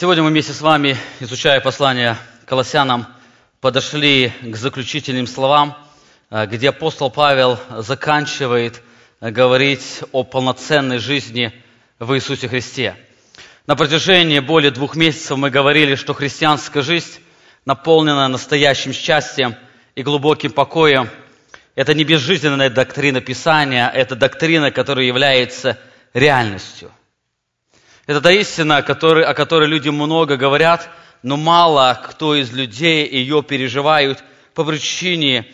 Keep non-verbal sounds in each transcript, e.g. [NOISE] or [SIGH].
Сегодня мы вместе с вами, изучая послание Колоссянам, подошли к заключительным словам, э, где апостол Павел заканчивает э, говорить о полноценной жизни в Иисусе Христе. На протяжении более двух месяцев мы говорили, что христианская жизнь наполнена настоящим счастьем и глубоким покоем. Это не безжизненная доктрина Писания, это доктрина, которая является реальностью – это та истина, о которой, о которой люди много говорят, но мало кто из людей ее переживают по причине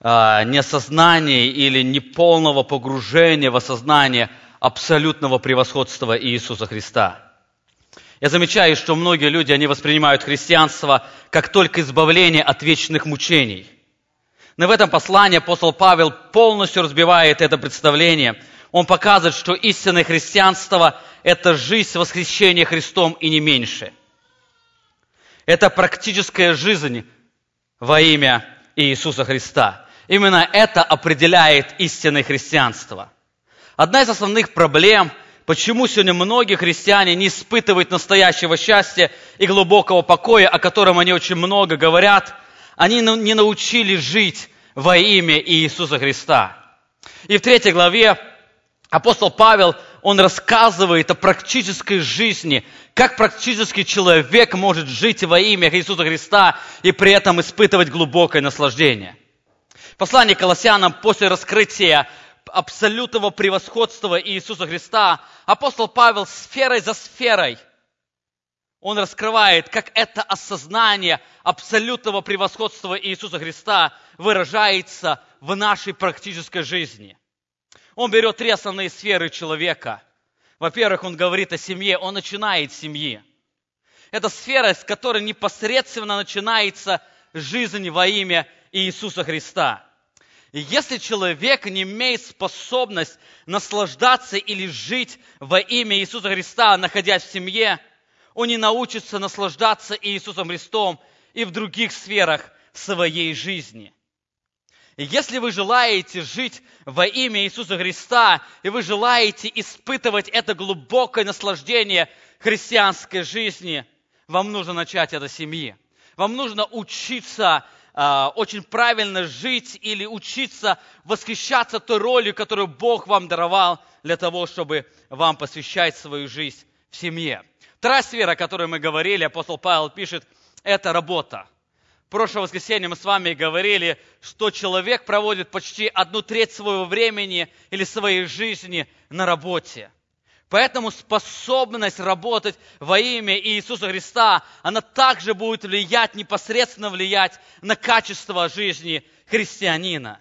э, неосознания или неполного погружения в осознание абсолютного превосходства Иисуса Христа. Я замечаю, что многие люди, они воспринимают христианство как только избавление от вечных мучений. Но в этом послании апостол Павел полностью разбивает это представление – он показывает, что истинное христианство – это жизнь восхищения Христом и не меньше. Это практическая жизнь во имя Иисуса Христа. Именно это определяет истинное христианство. Одна из основных проблем, почему сегодня многие христиане не испытывают настоящего счастья и глубокого покоя, о котором они очень много говорят, они не научились жить во имя Иисуса Христа. И в третьей главе апостол Павел, он рассказывает о практической жизни, как практически человек может жить во имя Иисуса Христа и при этом испытывать глубокое наслаждение. Послание Колоссянам после раскрытия абсолютного превосходства Иисуса Христа, апостол Павел сферой за сферой, он раскрывает, как это осознание абсолютного превосходства Иисуса Христа выражается в нашей практической жизни – он берет три основные сферы человека. Во-первых, он говорит о семье, он начинает с семьи. Это сфера, с которой непосредственно начинается жизнь во имя Иисуса Христа. И если человек не имеет способность наслаждаться или жить во имя Иисуса Христа, находясь в семье, он не научится наслаждаться Иисусом Христом и в других сферах своей жизни – и если вы желаете жить во имя Иисуса Христа, и вы желаете испытывать это глубокое наслаждение христианской жизни, вам нужно начать это семьи. Вам нужно учиться э, очень правильно жить или учиться восхищаться той ролью, которую Бог вам даровал для того, чтобы вам посвящать свою жизнь в семье. Вторая сфера, о которой мы говорили, апостол Павел пишет, это работа прошлое воскресенье мы с вами говорили, что человек проводит почти одну треть своего времени или своей жизни на работе. Поэтому способность работать во имя Иисуса Христа, она также будет влиять, непосредственно влиять на качество жизни христианина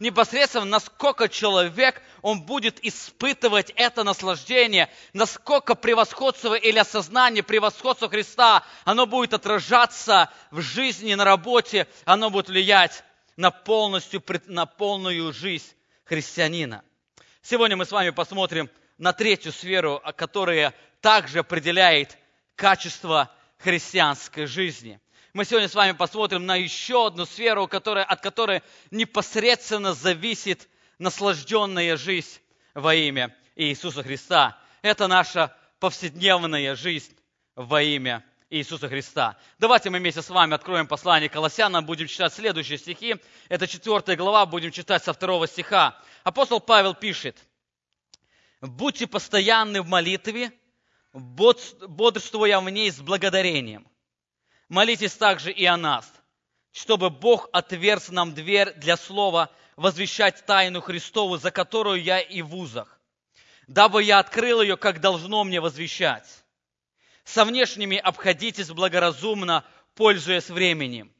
непосредственно, насколько человек, он будет испытывать это наслаждение, насколько превосходство или осознание превосходства Христа, оно будет отражаться в жизни, на работе, оно будет влиять на, полностью, на полную жизнь христианина. Сегодня мы с вами посмотрим на третью сферу, которая также определяет качество христианской жизни – мы сегодня с вами посмотрим на еще одну сферу, которая, от которой непосредственно зависит наслажденная жизнь во имя Иисуса Христа. Это наша повседневная жизнь во имя Иисуса Христа. Давайте мы вместе с вами откроем послание Колоссянам, будем читать следующие стихи. Это четвертая глава, будем читать со второго стиха. Апостол Павел пишет, «Будьте постоянны в молитве, бодрствуя в ней с благодарением молитесь также и о нас, чтобы Бог отверз нам дверь для слова возвещать тайну Христову, за которую я и в узах, дабы я открыл ее, как должно мне возвещать. Со внешними обходитесь благоразумно, пользуясь временем.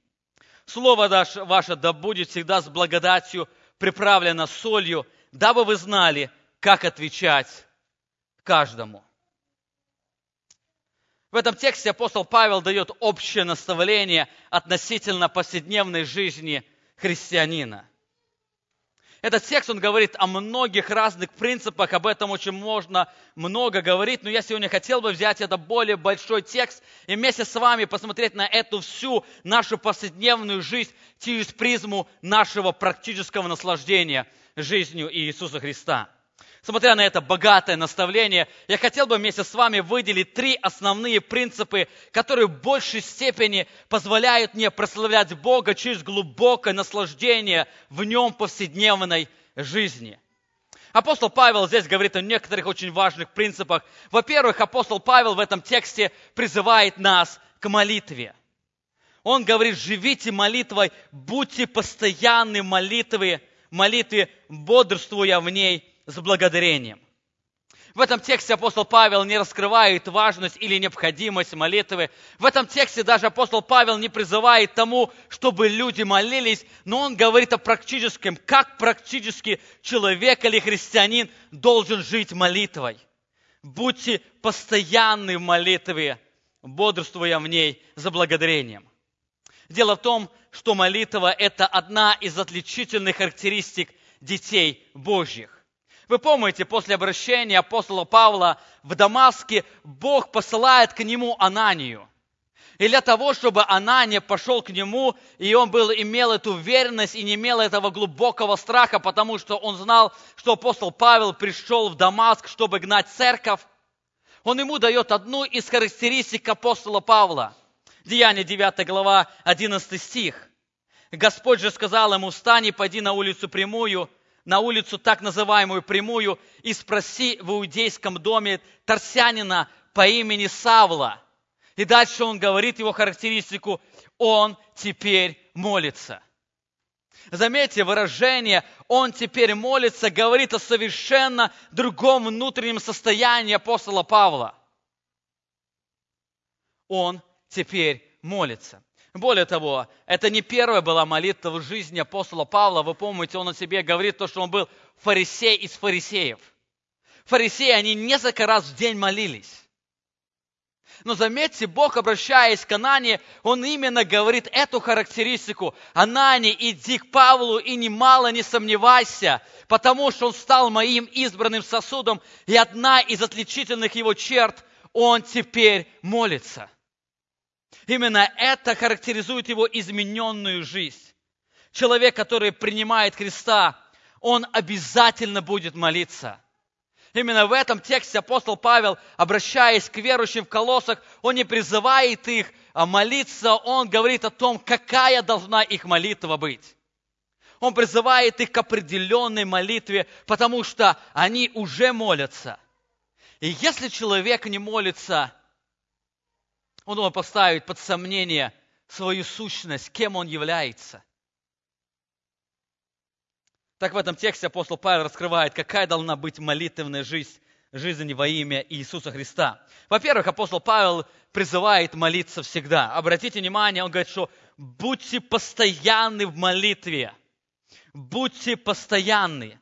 Слово ваше да будет всегда с благодатью приправлено солью, дабы вы знали, как отвечать каждому. В этом тексте апостол Павел дает общее наставление относительно повседневной жизни христианина. Этот текст, он говорит о многих разных принципах, об этом очень можно много говорить, но я сегодня хотел бы взять это более большой текст и вместе с вами посмотреть на эту всю нашу повседневную жизнь через призму нашего практического наслаждения жизнью Иисуса Христа. Смотря на это богатое наставление, я хотел бы вместе с вами выделить три основные принципы, которые в большей степени позволяют мне прославлять Бога через глубокое наслаждение в Нем повседневной жизни. Апостол Павел здесь говорит о некоторых очень важных принципах. Во-первых, апостол Павел в этом тексте призывает нас к молитве. Он говорит, живите молитвой, будьте постоянны в молитве, молитве, бодрствуя в ней с благодарением. В этом тексте апостол Павел не раскрывает важность или необходимость молитвы. В этом тексте даже апостол Павел не призывает тому, чтобы люди молились, но он говорит о практическом, как практически человек или христианин должен жить молитвой. Будьте постоянны в молитве, бодрствуя в ней за благодарением. Дело в том, что молитва – это одна из отличительных характеристик детей Божьих. Вы помните, после обращения апостола Павла в Дамаске Бог посылает к нему Ананию. И для того, чтобы Анания пошел к нему, и он был, имел эту уверенность и не имел этого глубокого страха, потому что он знал, что апостол Павел пришел в Дамаск, чтобы гнать церковь, он ему дает одну из характеристик апостола Павла. Деяние 9 глава, 11 стих. Господь же сказал ему, встань и пойди на улицу прямую, на улицу так называемую прямую и спроси в иудейском доме торсянина по имени Савла. И дальше он говорит его характеристику, он теперь молится. Заметьте, выражение «он теперь молится» говорит о совершенно другом внутреннем состоянии апостола Павла. Он теперь молится. Более того, это не первая была молитва в жизни апостола Павла. Вы помните, он о себе говорит то, что он был фарисей из фарисеев. Фарисеи, они несколько раз в день молились. Но заметьте, Бог, обращаясь к Анане, Он именно говорит эту характеристику. Анане, иди к Павлу и немало не сомневайся, потому что он стал моим избранным сосудом, и одна из отличительных его черт, он теперь молится. Именно это характеризует его измененную жизнь. Человек, который принимает Христа, он обязательно будет молиться. Именно в этом тексте апостол Павел, обращаясь к верующим в колоссах, он не призывает их а молиться, он говорит о том, какая должна их молитва быть. Он призывает их к определенной молитве, потому что они уже молятся. И если человек не молится, он должен поставить под сомнение свою сущность, кем он является. Так в этом тексте апостол Павел раскрывает, какая должна быть молитвенная жизнь, жизнь во имя Иисуса Христа. Во-первых, апостол Павел призывает молиться всегда. Обратите внимание, он говорит, что будьте постоянны в молитве. Будьте постоянны.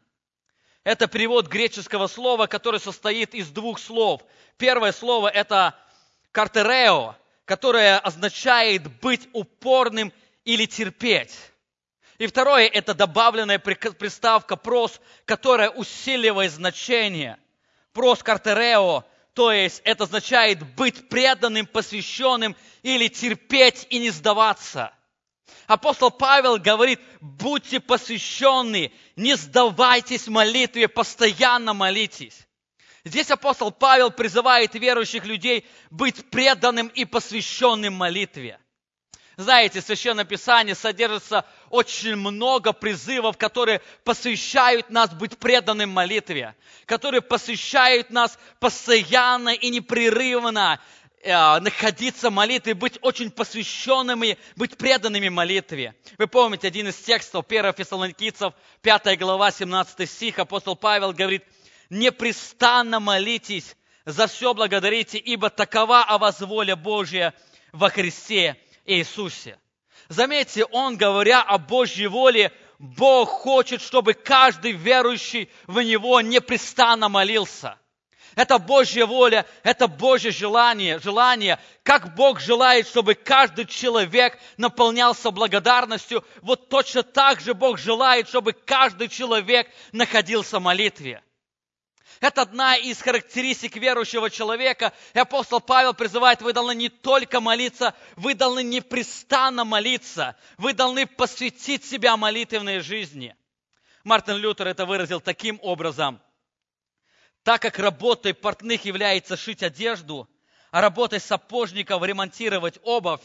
Это перевод греческого слова, которое состоит из двух слов. Первое слово – это картерео, которое означает быть упорным или терпеть. И второе – это добавленная приставка прос, которая усиливает значение. Прос картерео, то есть это означает быть преданным, посвященным или терпеть и не сдаваться. Апостол Павел говорит, будьте посвященны, не сдавайтесь молитве, постоянно молитесь. Здесь апостол Павел призывает верующих людей быть преданным и посвященным молитве. Знаете, в Священном Писании содержится очень много призывов, которые посвящают нас быть преданным молитве, которые посвящают нас постоянно и непрерывно э, находиться в молитве, быть очень посвященными, быть преданными молитве. Вы помните один из текстов 1 Фессалоникийцев, 5 глава, 17 стих, апостол Павел говорит – непрестанно молитесь, за все благодарите, ибо такова о вас воля Божья во Христе Иисусе. Заметьте, он, говоря о Божьей воле, Бог хочет, чтобы каждый верующий в Него непрестанно молился. Это Божья воля, это Божье желание, желание. Как Бог желает, чтобы каждый человек наполнялся благодарностью, вот точно так же Бог желает, чтобы каждый человек находился в молитве. Это одна из характеристик верующего человека. И апостол Павел призывает, вы должны не только молиться, вы должны непрестанно молиться. Вы должны посвятить себя молитвенной жизни. Мартин Лютер это выразил таким образом. Так как работой портных является шить одежду, а работой сапожников ремонтировать обувь,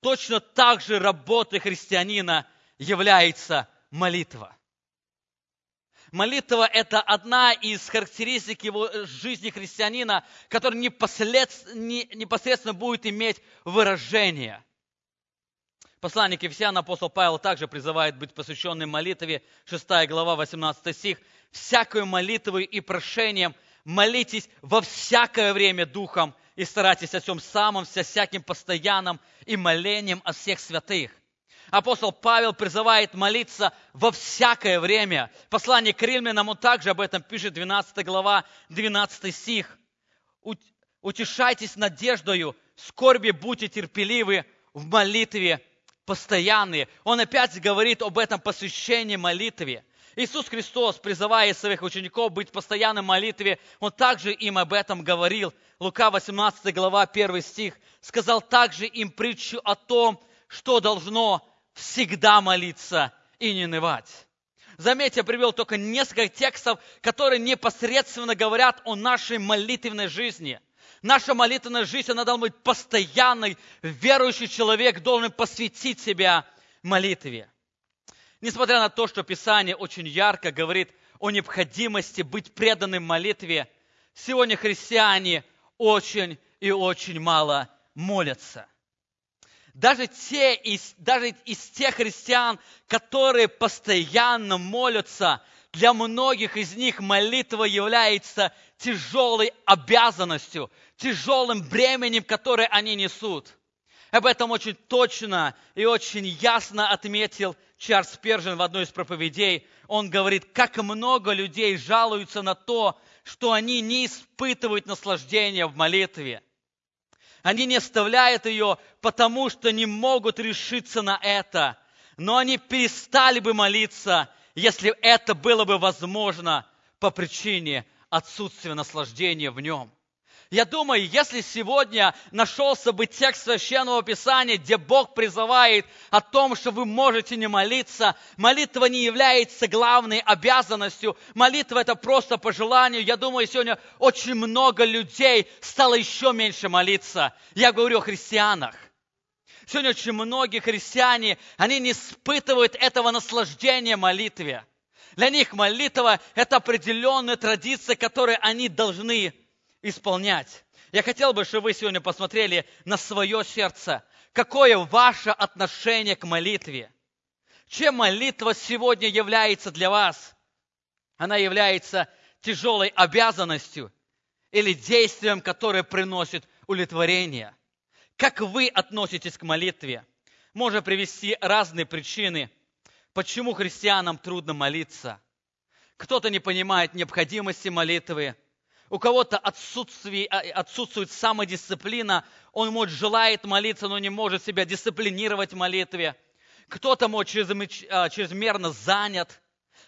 точно так же работой христианина является молитва. Молитва – это одна из характеристик его жизни христианина, которая непосредственно будет иметь выражение. Посланник Ефесян апостол Павел также призывает быть посвященным молитве, 6 глава, 18 стих. «Всякую молитву и прошением молитесь во всякое время Духом и старайтесь о всем самом, со всяким постоянным и молением о всех святых». Апостол Павел призывает молиться во всякое время. Послание к римлянам он также об этом пишет, 12 глава, 12 стих. «Утешайтесь надеждою, скорби будьте терпеливы, в молитве постоянные. Он опять говорит об этом посвящении молитве. Иисус Христос, призывая своих учеников быть в молитве, Он также им об этом говорил. Лука 18 глава 1 стих. Сказал также им притчу о том, что должно всегда молиться и не нывать. Заметьте, я привел только несколько текстов, которые непосредственно говорят о нашей молитвенной жизни. Наша молитвенная жизнь, она должна быть постоянной. Верующий человек должен посвятить себя молитве. Несмотря на то, что Писание очень ярко говорит о необходимости быть преданным молитве, сегодня христиане очень и очень мало молятся. Даже, те, из, даже из тех христиан, которые постоянно молятся, для многих из них молитва является тяжелой обязанностью, тяжелым бременем, которое они несут. Об этом очень точно и очень ясно отметил Чарльз Пержин в одной из проповедей. Он говорит, как много людей жалуются на то, что они не испытывают наслаждения в молитве. Они не оставляют ее, потому что не могут решиться на это. Но они перестали бы молиться, если это было бы возможно по причине отсутствия наслаждения в нем. Я думаю, если сегодня нашелся бы текст Священного Писания, где Бог призывает о том, что вы можете не молиться, молитва не является главной обязанностью, молитва это просто по желанию. Я думаю, сегодня очень много людей стало еще меньше молиться. Я говорю о христианах. Сегодня очень многие христиане, они не испытывают этого наслаждения молитве. Для них молитва – это определенная традиция, которую они должны исполнять. Я хотел бы, чтобы вы сегодня посмотрели на свое сердце. Какое ваше отношение к молитве? Чем молитва сегодня является для вас? Она является тяжелой обязанностью или действием, которое приносит удовлетворение. Как вы относитесь к молитве? Можно привести разные причины, почему христианам трудно молиться. Кто-то не понимает необходимости молитвы, у кого-то отсутствует, а, отсутствует самодисциплина, он, может, желает молиться, но не может себя дисциплинировать в молитве. Кто-то, может, а, чрезмерно занят,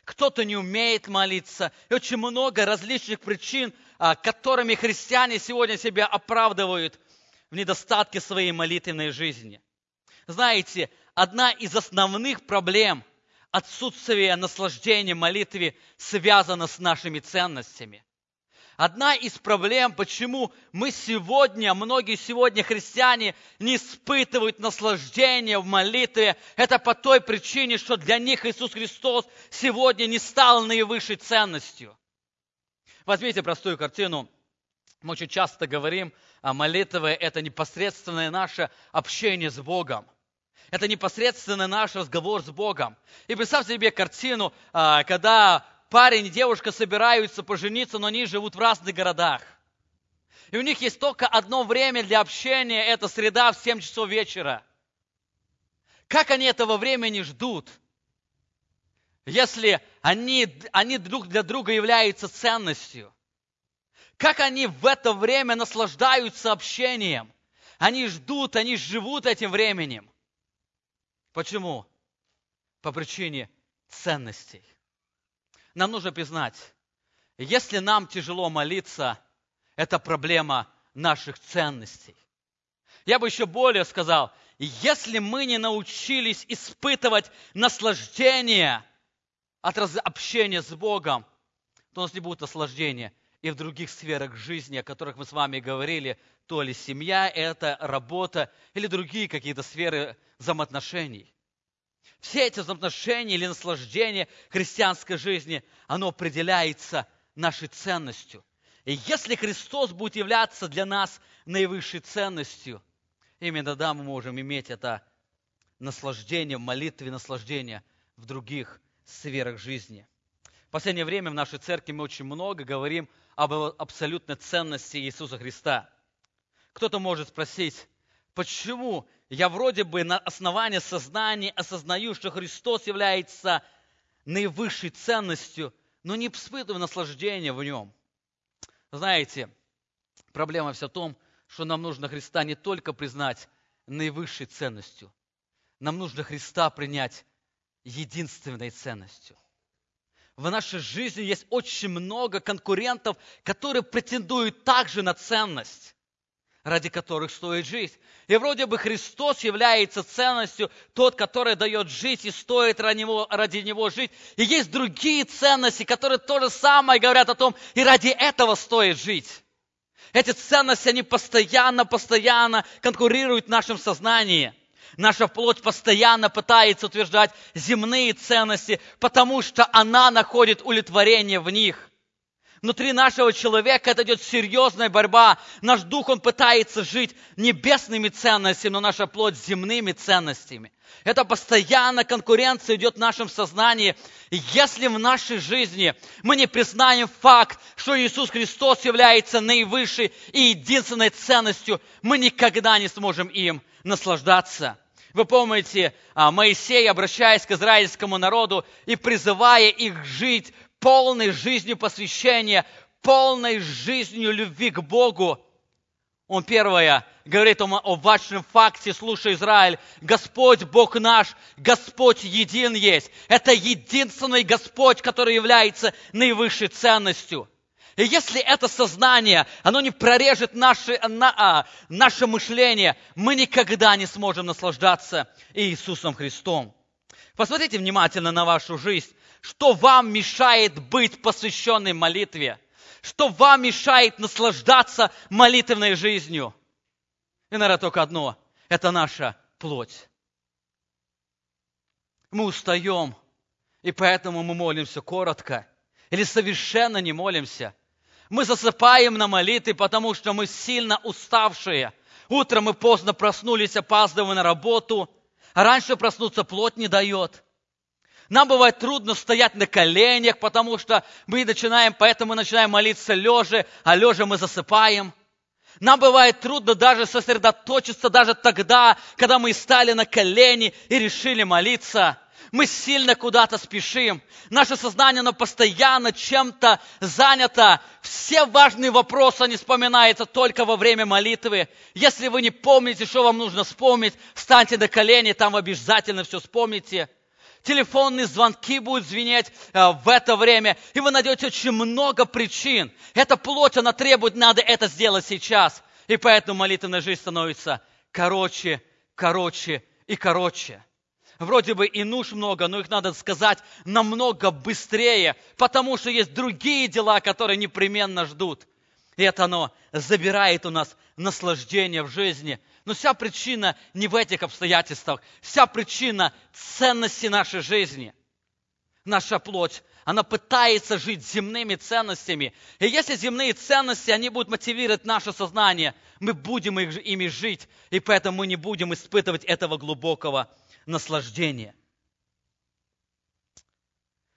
кто-то не умеет молиться. И очень много различных причин, а, которыми христиане сегодня себя оправдывают в недостатке своей молитвенной жизни. Знаете, одна из основных проблем отсутствия наслаждения молитве связана с нашими ценностями. Одна из проблем, почему мы сегодня, многие сегодня христиане не испытывают наслаждения в молитве, это по той причине, что для них Иисус Христос сегодня не стал наивысшей ценностью. Возьмите простую картину. Мы очень часто говорим, о молитве – это непосредственное наше общение с Богом. Это непосредственно наш разговор с Богом. И представьте себе картину, а, когда парень и девушка собираются пожениться, но они живут в разных городах. И у них есть только одно время для общения, это среда в 7 часов вечера. Как они этого времени ждут? Если они, они друг для друга являются ценностью. Как они в это время наслаждаются общением. Они ждут, они живут этим временем. Почему? По причине ценностей нам нужно признать, если нам тяжело молиться, это проблема наших ценностей. Я бы еще более сказал, если мы не научились испытывать наслаждение от общения с Богом, то у нас не будет наслаждения и в других сферах жизни, о которых мы с вами говорили, то ли семья это, работа или другие какие-то сферы взаимоотношений. Все эти взаимоотношения или наслаждения христианской жизни, оно определяется нашей ценностью. И если Христос будет являться для нас наивысшей ценностью, именно тогда мы можем иметь это наслаждение в молитве, наслаждение в других сферах жизни. В последнее время в нашей церкви мы очень много говорим об абсолютной ценности Иисуса Христа. Кто-то может спросить, почему я вроде бы на основании сознания осознаю, что Христос является наивысшей ценностью, но не испытываю наслаждения в нем. Знаете, проблема вся в том, что нам нужно Христа не только признать наивысшей ценностью, нам нужно Христа принять единственной ценностью. В нашей жизни есть очень много конкурентов, которые претендуют также на ценность ради которых стоит жить. И вроде бы Христос является ценностью, тот, который дает жить и стоит ради него, ради него жить. И есть другие ценности, которые то же самое говорят о том, и ради этого стоит жить. Эти ценности, они постоянно, постоянно конкурируют в нашем сознании. Наша плоть постоянно пытается утверждать земные ценности, потому что она находит удовлетворение в них. Внутри нашего человека это идет серьезная борьба. Наш дух, он пытается жить небесными ценностями, но наша плоть земными ценностями. Это постоянно конкуренция идет в нашем сознании. Если в нашей жизни мы не признаем факт, что Иисус Христос является наивысшей и единственной ценностью, мы никогда не сможем им наслаждаться. Вы помните, а, Моисей, обращаясь к израильскому народу и призывая их жить полной жизнью посвящения, полной жизнью любви к Богу. Он первое говорит о, о важном факте, слушай, Израиль, Господь Бог наш, Господь един есть. Это единственный Господь, который является наивысшей ценностью. И если это сознание, оно не прорежет наше, на, а, наше мышление, мы никогда не сможем наслаждаться Иисусом Христом. Посмотрите внимательно на вашу жизнь что вам мешает быть посвященной молитве, что вам мешает наслаждаться молитвенной жизнью. И, наверное, только одно – это наша плоть. Мы устаем, и поэтому мы молимся коротко или совершенно не молимся. Мы засыпаем на молитве, потому что мы сильно уставшие. Утром мы поздно проснулись, опаздывая на работу, а раньше проснуться плоть не дает – нам бывает трудно стоять на коленях, потому что мы начинаем, поэтому мы начинаем молиться лежа, а лежа мы засыпаем. Нам бывает трудно даже сосредоточиться даже тогда, когда мы стали на колени и решили молиться. Мы сильно куда-то спешим. Наше сознание, оно постоянно чем-то занято. Все важные вопросы, они вспоминаются только во время молитвы. Если вы не помните, что вам нужно вспомнить, встаньте на колени, там обязательно все вспомните телефонные звонки будут звенеть э, в это время, и вы найдете очень много причин. Эта плоть, она требует, надо это сделать сейчас. И поэтому молитвенная жизнь становится короче, короче и короче. Вроде бы и нужд много, но их надо сказать намного быстрее, потому что есть другие дела, которые непременно ждут. И это оно забирает у нас наслаждение в жизни. Но вся причина не в этих обстоятельствах. Вся причина ценности нашей жизни. Наша плоть, она пытается жить земными ценностями. И если земные ценности, они будут мотивировать наше сознание, мы будем ими жить, и поэтому мы не будем испытывать этого глубокого наслаждения.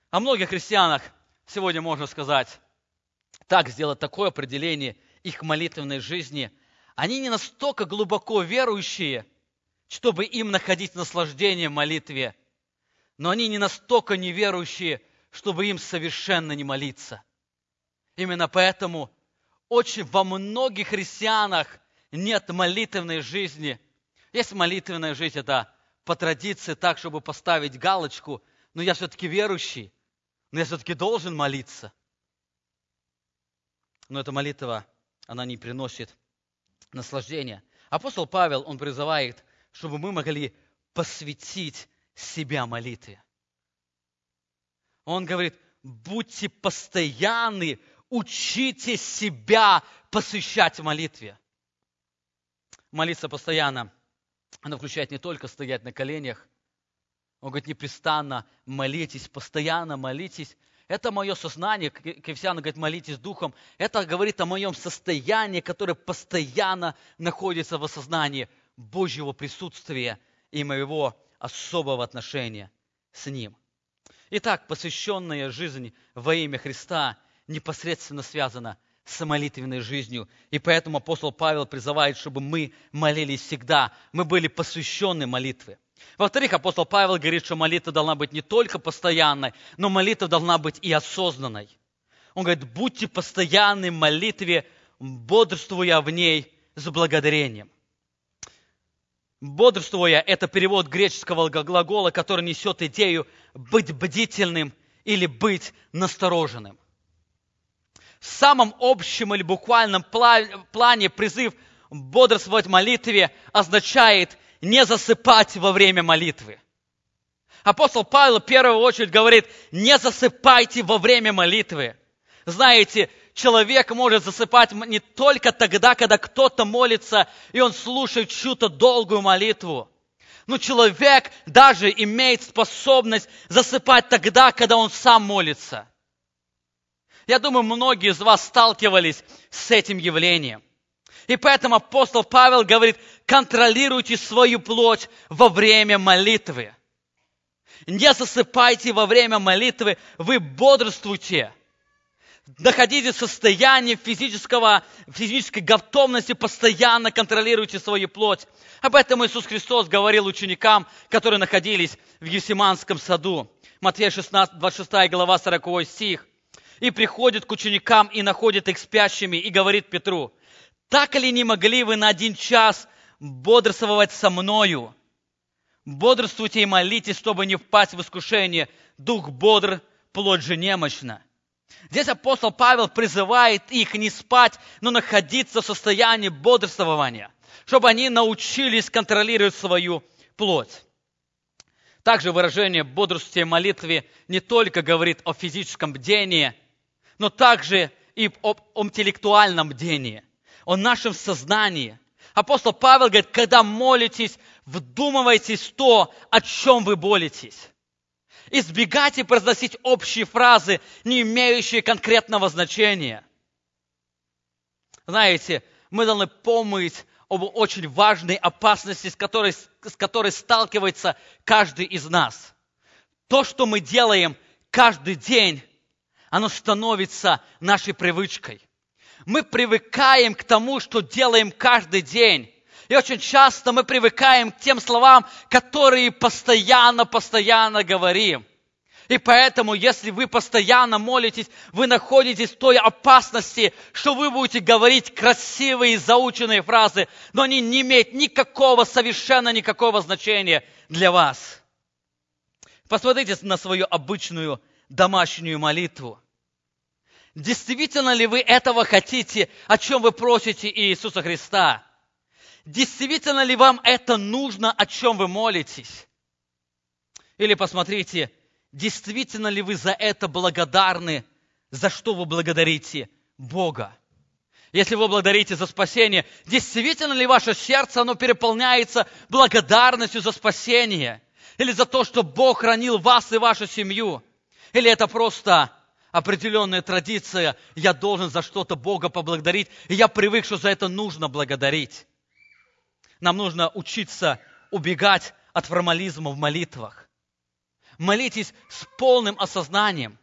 О многих христианах сегодня можно сказать, так сделать такое определение их молитвенной жизни. Они не настолько глубоко верующие, чтобы им находить наслаждение в молитве, но они не настолько неверующие, чтобы им совершенно не молиться. Именно поэтому очень во многих христианах нет молитвенной жизни. Есть молитвенная жизнь, это по традиции так, чтобы поставить галочку, но я все-таки верующий, но я все-таки должен молиться но эта молитва, она не приносит наслаждения. Апостол Павел, он призывает, чтобы мы могли посвятить себя молитве. Он говорит, будьте постоянны, учите себя посвящать молитве. Молиться постоянно, она включает не только стоять на коленях, он говорит, непрестанно молитесь, постоянно молитесь. Это мое сознание, Кефсиан говорит, молитесь духом. Это говорит о моем состоянии, которое постоянно находится в осознании Божьего присутствия и моего особого отношения с Ним. Итак, посвященная жизнь во имя Христа непосредственно связана с молитвенной жизнью. И поэтому апостол Павел призывает, чтобы мы молились всегда. Мы были посвящены молитве. Во-вторых, апостол Павел говорит, что молитва должна быть не только постоянной, но молитва должна быть и осознанной. Он говорит, будьте постоянны в молитве, бодрствуя в ней с благодарением. Бодрствуя – это перевод греческого глагола, который несет идею быть бдительным или быть настороженным. В самом общем или буквальном плане призыв бодрствовать в молитве означает не засыпать во время молитвы. Апостол Павел в первую очередь говорит, не засыпайте во время молитвы. Знаете, человек может засыпать не только тогда, когда кто-то молится, и он слушает чью-то долгую молитву. Но человек даже имеет способность засыпать тогда, когда он сам молится. Я думаю, многие из вас сталкивались с этим явлением. И поэтому апостол Павел говорит, контролируйте свою плоть во время молитвы. Не засыпайте во время молитвы, вы бодрствуйте. Находите в состоянии физического, физической готовности, постоянно контролируйте свою плоть. Об этом Иисус Христос говорил ученикам, которые находились в Есиманском саду. Матфея 16, 26 глава, 40 стих. И приходит к ученикам и находит их спящими и говорит Петру, так ли не могли вы на один час бодрствовать со мною? Бодрствуйте и молитесь, чтобы не впасть в искушение. Дух бодр, плоть же немощна. Здесь апостол Павел призывает их не спать, но находиться в состоянии бодрствования, чтобы они научились контролировать свою плоть. Также выражение бодрствования молитве не только говорит о физическом бдении, но также и об интеллектуальном бдении – о нашем сознании. Апостол Павел говорит, когда молитесь, вдумывайтесь в то, о чем вы молитесь. Избегайте произносить общие фразы, не имеющие конкретного значения. Знаете, мы должны помнить об очень важной опасности, с которой, с которой сталкивается каждый из нас. То, что мы делаем каждый день, оно становится нашей привычкой мы привыкаем к тому, что делаем каждый день. И очень часто мы привыкаем к тем словам, которые постоянно-постоянно говорим. И поэтому, если вы постоянно молитесь, вы находитесь в той опасности, что вы будете говорить красивые, заученные фразы, но они не имеют никакого, совершенно никакого значения для вас. Посмотрите на свою обычную домашнюю молитву. Действительно ли вы этого хотите, о чем вы просите Иисуса Христа? Действительно ли вам это нужно, о чем вы молитесь? Или посмотрите, действительно ли вы за это благодарны, за что вы благодарите Бога? Если вы благодарите за спасение, действительно ли ваше сердце, оно переполняется благодарностью за спасение? Или за то, что Бог хранил вас и вашу семью? Или это просто определенная традиция, я должен за что-то Бога поблагодарить, и я привык, что за это нужно благодарить. Нам нужно учиться убегать от формализма в молитвах. Молитесь с полным осознанием.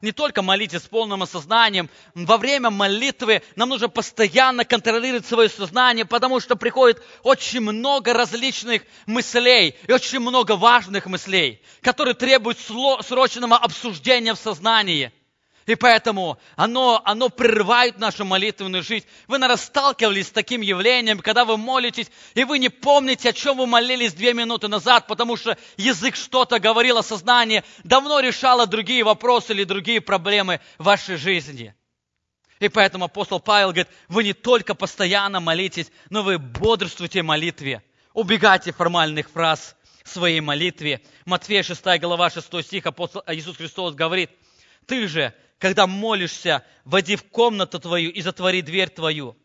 Не только молитесь с полным осознанием. Во время молитвы нам нужно постоянно контролировать свое сознание, потому что приходит очень много различных мыслей и очень много важных мыслей, которые требуют срочного обсуждения в сознании – и поэтому оно, оно прерывает нашу молитвенную жизнь. Вы, наверное, сталкивались с таким явлением, когда вы молитесь, и вы не помните, о чем вы молились две минуты назад, потому что язык что-то говорил, о сознании давно решало другие вопросы или другие проблемы вашей жизни. И поэтому апостол Павел говорит, вы не только постоянно молитесь, но вы бодрствуйте в молитве. Убегайте формальных фраз своей молитве. Матфея 6 глава 6 стих апостол Иисус Христос говорит, ты же когда молишься, войди в комнату твою и затвори дверь твою.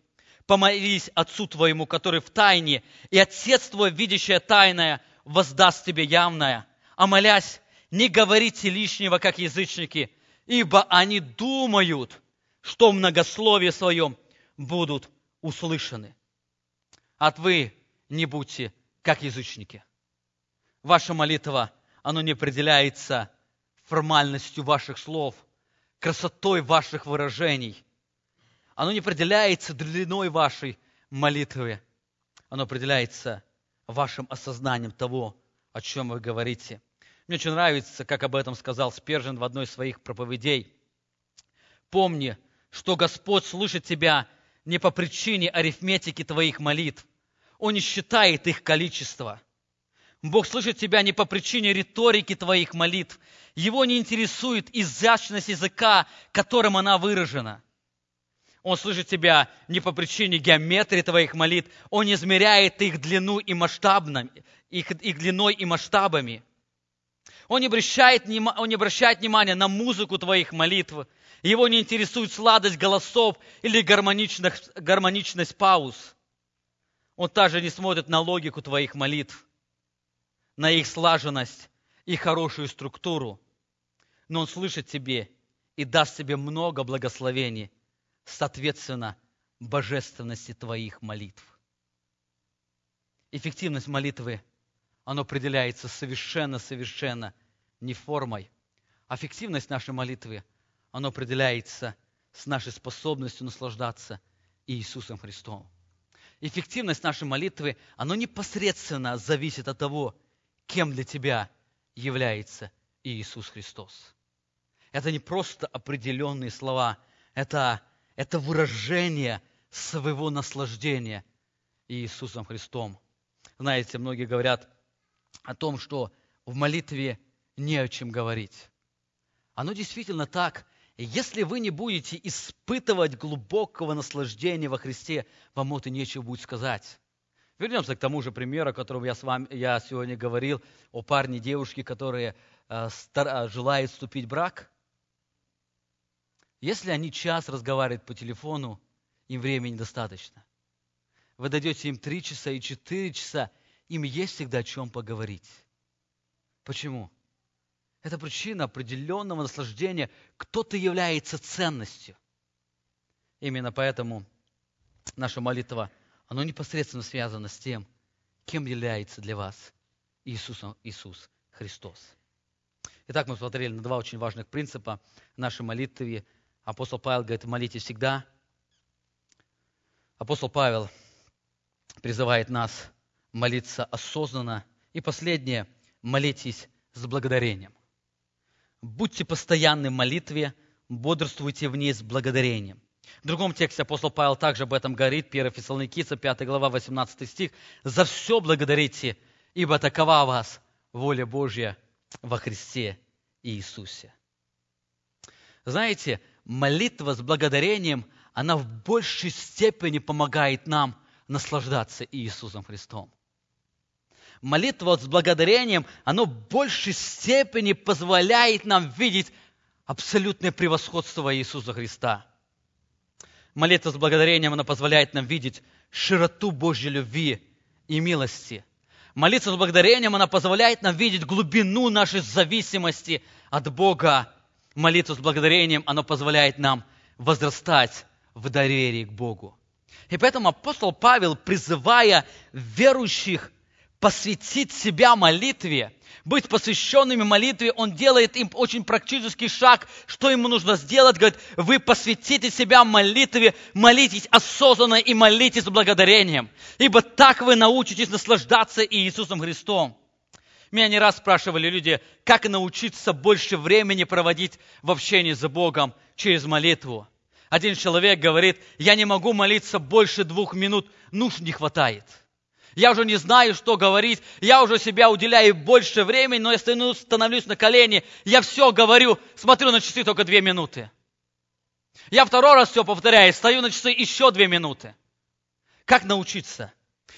Помолись Отцу твоему, который в тайне, и Отец твой, видящее тайное, воздаст тебе явное. А молясь, не говорите лишнего, как язычники, ибо они думают, что в многословии своем будут услышаны. От вы не будьте как язычники. Ваша молитва, она не определяется формальностью ваших слов, красотой ваших выражений. Оно не определяется длиной вашей молитвы. Оно определяется вашим осознанием того, о чем вы говорите. Мне очень нравится, как об этом сказал Спержин в одной из своих проповедей. Помни, что Господь слышит тебя не по причине арифметики твоих молитв. Он не считает их количество. Бог слышит тебя не по причине риторики твоих молитв. Его не интересует изящность языка, которым она выражена. Он слышит тебя не по причине геометрии твоих молитв. Он измеряет их длину и масштабно, их, их длиной и масштабами. Он не, обращает, он не обращает внимания на музыку твоих молитв. Его не интересует сладость голосов или гармоничность, гармоничность пауз. Он также не смотрит на логику твоих молитв, на их слаженность и хорошую структуру. Но Он слышит тебе и даст тебе много благословений, соответственно, божественности твоих молитв. Эффективность молитвы – оно определяется совершенно-совершенно не формой. А эффективность нашей молитвы, оно определяется с нашей способностью наслаждаться Иисусом Христом. Эффективность нашей молитвы, оно непосредственно зависит от того, кем для тебя является Иисус Христос. Это не просто определенные слова, это, это выражение своего наслаждения Иисусом Христом. Знаете, многие говорят, о том, что в молитве не о чем говорить. Оно действительно так. если вы не будете испытывать глубокого наслаждения во Христе, вам вот и нечего будет сказать. Вернемся к тому же примеру, о котором я, с вами, я сегодня говорил, о парне девушке, которые э, э, желают вступить в брак. Если они час разговаривают по телефону, им времени достаточно. Вы дадете им три часа и четыре часа, им есть всегда о чем поговорить. Почему? Это причина определенного наслаждения. Кто-то является ценностью. Именно поэтому наша молитва, она непосредственно связана с тем, кем является для вас Иисус, Иисус Христос. Итак, мы смотрели на два очень важных принципа нашей молитвы. Апостол Павел говорит, молитесь всегда. Апостол Павел призывает нас молиться осознанно. И последнее, молитесь с благодарением. Будьте постоянны в молитве, бодрствуйте в ней с благодарением. В другом тексте апостол Павел также об этом говорит, 1 Фессалоникийца, 5 глава, 18 стих. «За все благодарите, ибо такова вас воля Божья во Христе Иисусе». Знаете, молитва с благодарением, она в большей степени помогает нам наслаждаться Иисусом Христом молитва с благодарением, оно в большей степени позволяет нам видеть абсолютное превосходство Иисуса Христа. Молитва с благодарением, она позволяет нам видеть широту Божьей любви и милости. Молитва с благодарением, она позволяет нам видеть глубину нашей зависимости от Бога. Молитва с благодарением, она позволяет нам возрастать в доверии к Богу. И поэтому апостол Павел, призывая верующих посвятить себя молитве, быть посвященными молитве, он делает им очень практический шаг, что ему нужно сделать. Говорит, вы посвятите себя молитве, молитесь осознанно и молитесь с благодарением. Ибо так вы научитесь наслаждаться Иисусом Христом. Меня не раз спрашивали люди, как научиться больше времени проводить в общении с Богом через молитву. Один человек говорит, я не могу молиться больше двух минут, нужд не хватает – я уже не знаю, что говорить, я уже себя уделяю больше времени, но я становлюсь на колени, я все говорю, смотрю на часы только две минуты. Я второй раз все повторяю, стою на часы еще две минуты. Как научиться?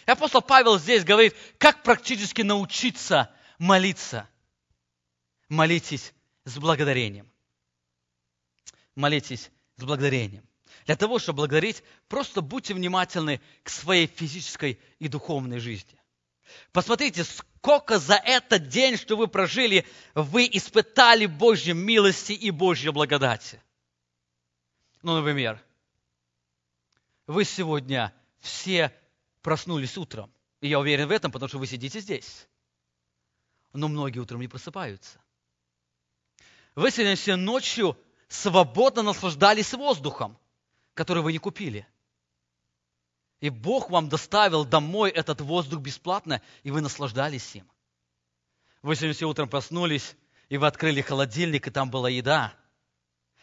И апостол Павел здесь говорит, как практически научиться молиться. Молитесь с благодарением. молитесь с благодарением. Для того, чтобы благодарить, просто будьте внимательны к своей физической и духовной жизни. Посмотрите, сколько за этот день, что вы прожили, вы испытали Божьей милости и Божьей благодати. Ну, например, вы сегодня все проснулись утром. И я уверен в этом, потому что вы сидите здесь. Но многие утром не просыпаются. Вы сегодня все ночью свободно наслаждались воздухом, который вы не купили. И Бог вам доставил домой этот воздух бесплатно, и вы наслаждались им. Вы сегодня утром проснулись, и вы открыли холодильник, и там была еда.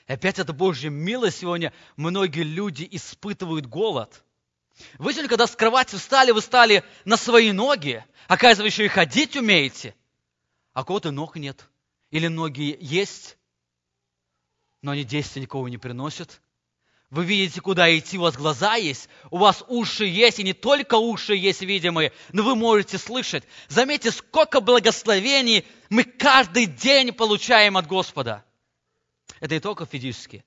И опять это Божья милость сегодня. Многие люди испытывают голод. Вы сегодня, когда с кровати встали, вы стали на свои ноги. Оказывается, еще и ходить умеете. А кого-то ног нет. Или ноги есть, но они действия никого не приносят. Вы видите, куда идти, у вас глаза есть, у вас уши есть, и не только уши есть видимые, но вы можете слышать. Заметьте, сколько благословений мы каждый день получаем от Господа. Это не только физически.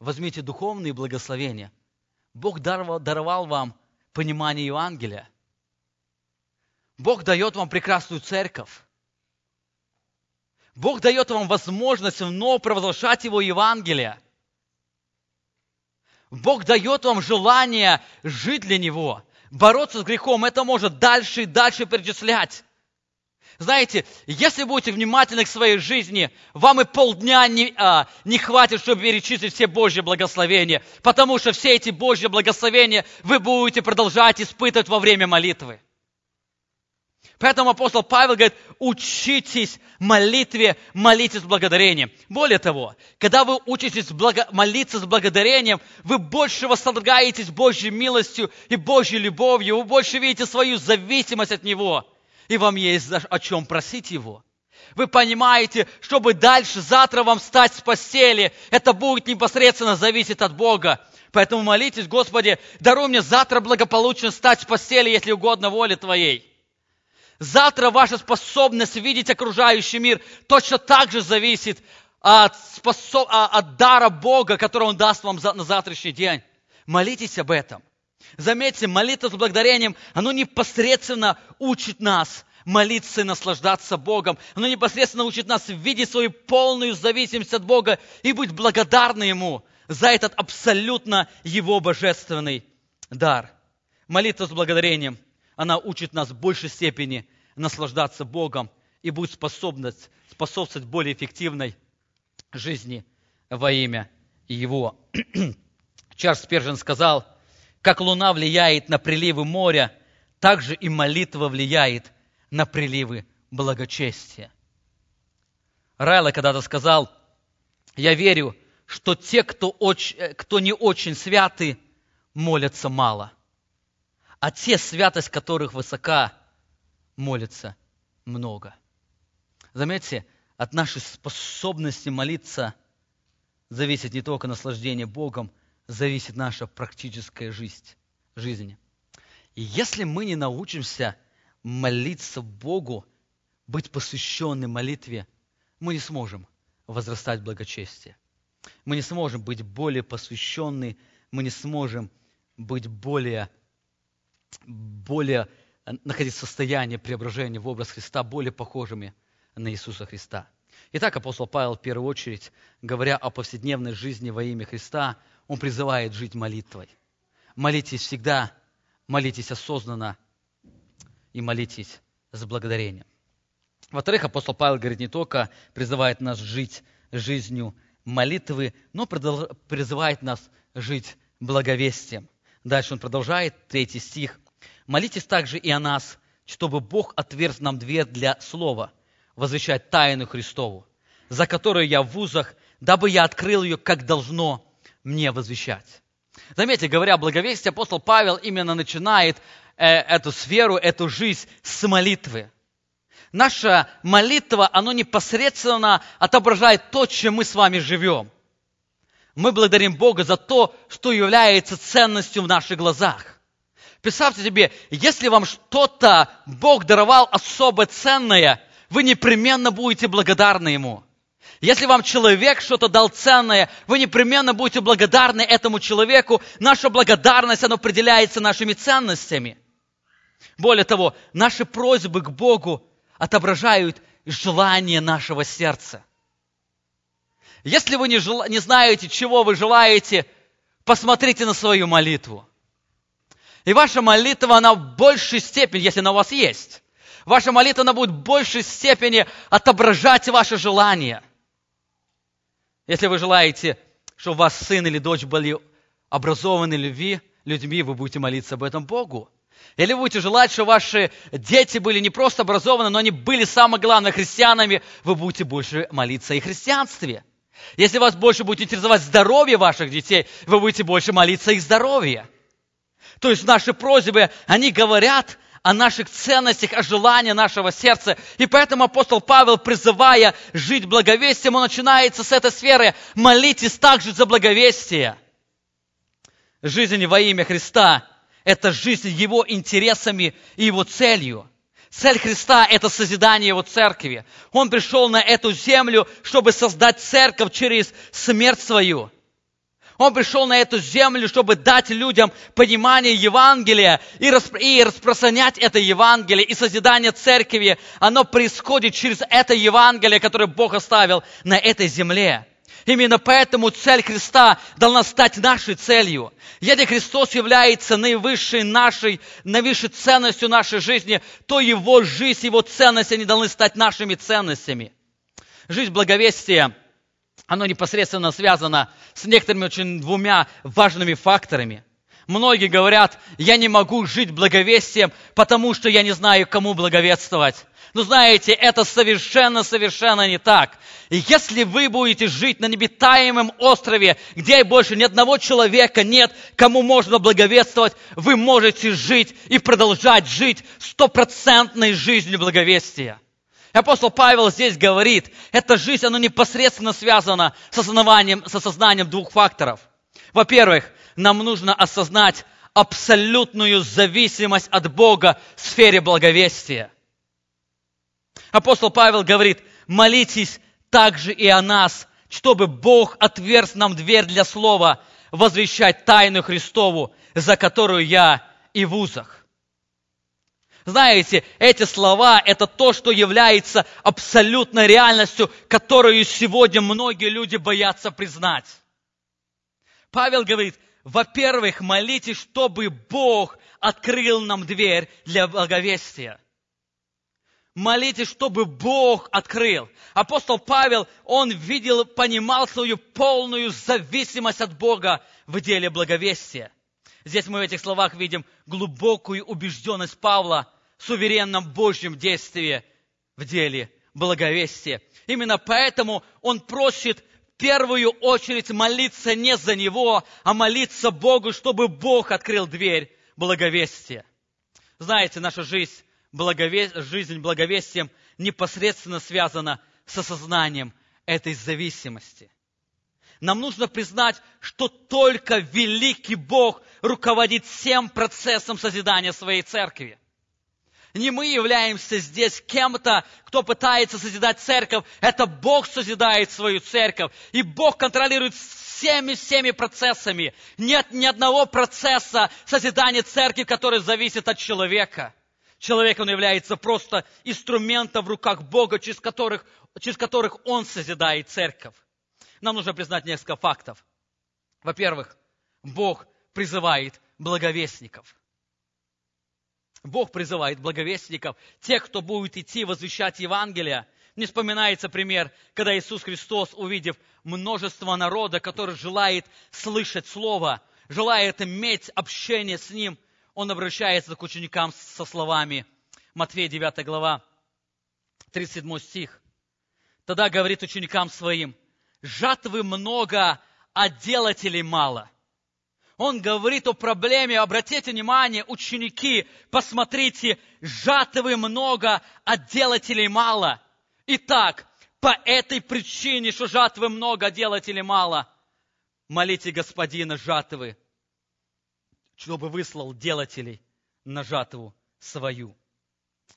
Возьмите духовные благословения. Бог даровал, даровал вам понимание Евангелия. Бог дает вам прекрасную церковь. Бог дает вам возможность вновь провозглашать Его Евангелие – Бог дает вам желание жить для Него, бороться с грехом. Это может дальше и дальше перечислять. Знаете, если будете внимательны к своей жизни, вам и полдня не, а, не хватит, чтобы перечислить все Божьи благословения, потому что все эти Божьи благословения вы будете продолжать испытывать во время молитвы. Поэтому апостол Павел говорит, учитесь молитве, молитесь с благодарением. Более того, когда вы учитесь благо... молиться с благодарением, вы больше восторгаетесь Божьей милостью и Божьей любовью, вы больше видите свою зависимость от Него, и вам есть о чем просить Его. Вы понимаете, чтобы дальше, завтра вам встать с постели, это будет непосредственно зависеть от Бога. Поэтому молитесь, Господи, даруй мне завтра благополучно встать с постели, если угодно воле Твоей. Завтра ваша способность видеть окружающий мир точно так же зависит от, способ... А, от дара Бога, который Он даст вам на завтрашний день. Молитесь об этом. Заметьте, молитва с благодарением, оно непосредственно учит нас молиться и наслаждаться Богом. Оно непосредственно учит нас видеть свою полную зависимость от Бога и быть благодарны Ему за этот абсолютно Его божественный дар. Молитва с благодарением – она учит нас в большей степени наслаждаться Богом и будет способность, способствовать более эффективной жизни во имя Его. [CLEARS THROAT] Чарльз Спержин сказал, как луна влияет на приливы моря, так же и молитва влияет на приливы благочестия. Райло когда-то сказал, я верю, что те, кто, очень, э, кто не очень святы, молятся мало а те, святость которых высока, молятся много. Заметьте, от нашей способности молиться зависит не только наслаждение Богом, зависит наша практическая жизнь. жизнь. И если мы не научимся молиться Богу, быть посвященным молитве, мы не сможем возрастать благочестие. Мы не сможем быть более посвященны, мы не сможем быть более более э, находиться в состоянии преображения в образ Христа, более похожими на Иисуса Христа. Итак, апостол Павел в первую очередь, говоря о повседневной жизни во имя Христа, он призывает жить молитвой. Молитесь всегда, молитесь осознанно и молитесь с благодарением. Во-вторых, апостол Павел говорит не только призывает нас жить жизнью молитвы, но призывает нас жить благовестием. Дальше он продолжает, третий стих. «Молитесь также и о нас, чтобы Бог отверз нам дверь для слова, возвещать тайну Христову, за которую я в вузах, дабы я открыл ее, как должно мне возвещать». Заметьте, говоря о благовестии, апостол Павел именно начинает э, эту сферу, эту жизнь с молитвы. Наша молитва, она непосредственно отображает то, чем мы с вами живем – мы благодарим Бога за то, что является ценностью в наших глазах. Представьте себе, если вам что-то Бог даровал особо ценное, вы непременно будете благодарны Ему. Если вам человек что-то дал ценное, вы непременно будете благодарны этому человеку. Наша благодарность, она определяется нашими ценностями. Более того, наши просьбы к Богу отображают желание нашего сердца. Если вы не, жел... не знаете, чего вы желаете, посмотрите на свою молитву. И ваша молитва, она в большей степени, если она у вас есть, ваша молитва, она будет в большей степени отображать ваши желания. Если вы желаете, чтобы вас сын или дочь были образованы любви, людьми, вы будете молиться об этом Богу. Или вы будете желать, чтобы ваши дети были не просто образованы, но они были, самое главное, христианами, вы будете больше молиться о христианстве. Если вас больше будет интересовать здоровье ваших детей, вы будете больше молиться их здоровье. То есть наши просьбы, они говорят о наших ценностях, о желании нашего сердца. И поэтому апостол Павел, призывая жить благовестием, он начинается с этой сферы. Молитесь также за благовестие. Жизнь во имя Христа – это жизнь Его интересами и Его целью. Цель Христа – это созидание Его церкви. Он пришел на эту землю, чтобы создать церковь через смерть свою. Он пришел на эту землю, чтобы дать людям понимание Евангелия и, распро- и распространять это Евангелие. И созидание церкви, оно происходит через это Евангелие, которое Бог оставил на этой земле. Именно поэтому цель Христа должна стать нашей целью. Если Христос является наивысшей нашей, наивысшей ценностью нашей жизни, то Его жизнь, Его ценности, они должны стать нашими ценностями. Жизнь благовестия, оно непосредственно связано с некоторыми очень двумя важными факторами. Многие говорят, я не могу жить благовестием, потому что я не знаю, кому благовествовать. Но знаете, это совершенно-совершенно не так. И если вы будете жить на небитаемом острове, где больше ни одного человека нет, кому можно благовествовать, вы можете жить и продолжать жить стопроцентной жизнью благовестия. Апостол Павел здесь говорит, эта жизнь, она непосредственно связана с осознанием, с осознанием двух факторов. Во-первых, нам нужно осознать абсолютную зависимость от Бога в сфере благовестия. Апостол Павел говорит, молитесь также и о нас, чтобы Бог отверз нам дверь для слова, возвещать тайну Христову, за которую я и в узах. Знаете, эти слова – это то, что является абсолютной реальностью, которую сегодня многие люди боятся признать. Павел говорит, во-первых, молитесь, чтобы Бог открыл нам дверь для благовестия. Молитесь, чтобы Бог открыл. Апостол Павел, он видел, понимал свою полную зависимость от Бога в деле благовестия. Здесь мы в этих словах видим глубокую убежденность Павла суверенном Божьем действии в деле благовестия. Именно поэтому он просит в первую очередь молиться не за него, а молиться Богу, чтобы Бог открыл дверь благовестия. Знаете, наша жизнь благове... жизнь благовестием непосредственно связана с осознанием этой зависимости. Нам нужно признать, что только великий Бог руководит всем процессом созидания своей церкви. Не мы являемся здесь кем-то, кто пытается созидать церковь. Это Бог созидает свою церковь. И Бог контролирует всеми-всеми процессами. Нет ни одного процесса созидания церкви, который зависит от человека. Человек, он является просто инструментом в руках Бога, через которых, через которых Он созидает церковь. Нам нужно признать несколько фактов. Во-первых, Бог призывает благовестников. Бог призывает благовестников, тех, кто будет идти возвещать Евангелие. Мне вспоминается пример, когда Иисус Христос, увидев множество народа, который желает слышать Слово, желает иметь общение с Ним, Он обращается к ученикам со словами. Матфея 9 глава, 37 стих. Тогда говорит ученикам своим, жатвы много, а делателей мало – он говорит о проблеме, обратите внимание, ученики, посмотрите, жатвы много, а делателей мало. Итак, по этой причине, что жатвы много, а делателей мало, молите Господина жатвы, чтобы выслал делателей на жатву свою.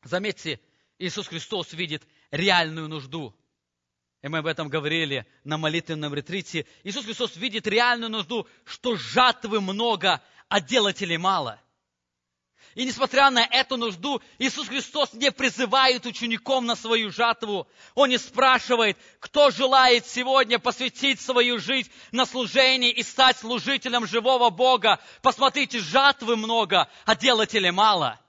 Заметьте, Иисус Христос видит реальную нужду. И мы об этом говорили на молитвенном ретрите, Иисус Христос видит реальную нужду, что жатвы много, а делателей мало. И несмотря на эту нужду, Иисус Христос не призывает учеников на свою жатву. Он не спрашивает, кто желает сегодня посвятить свою жизнь на служение и стать служителем живого Бога. Посмотрите, жатвы много, а делателей мало.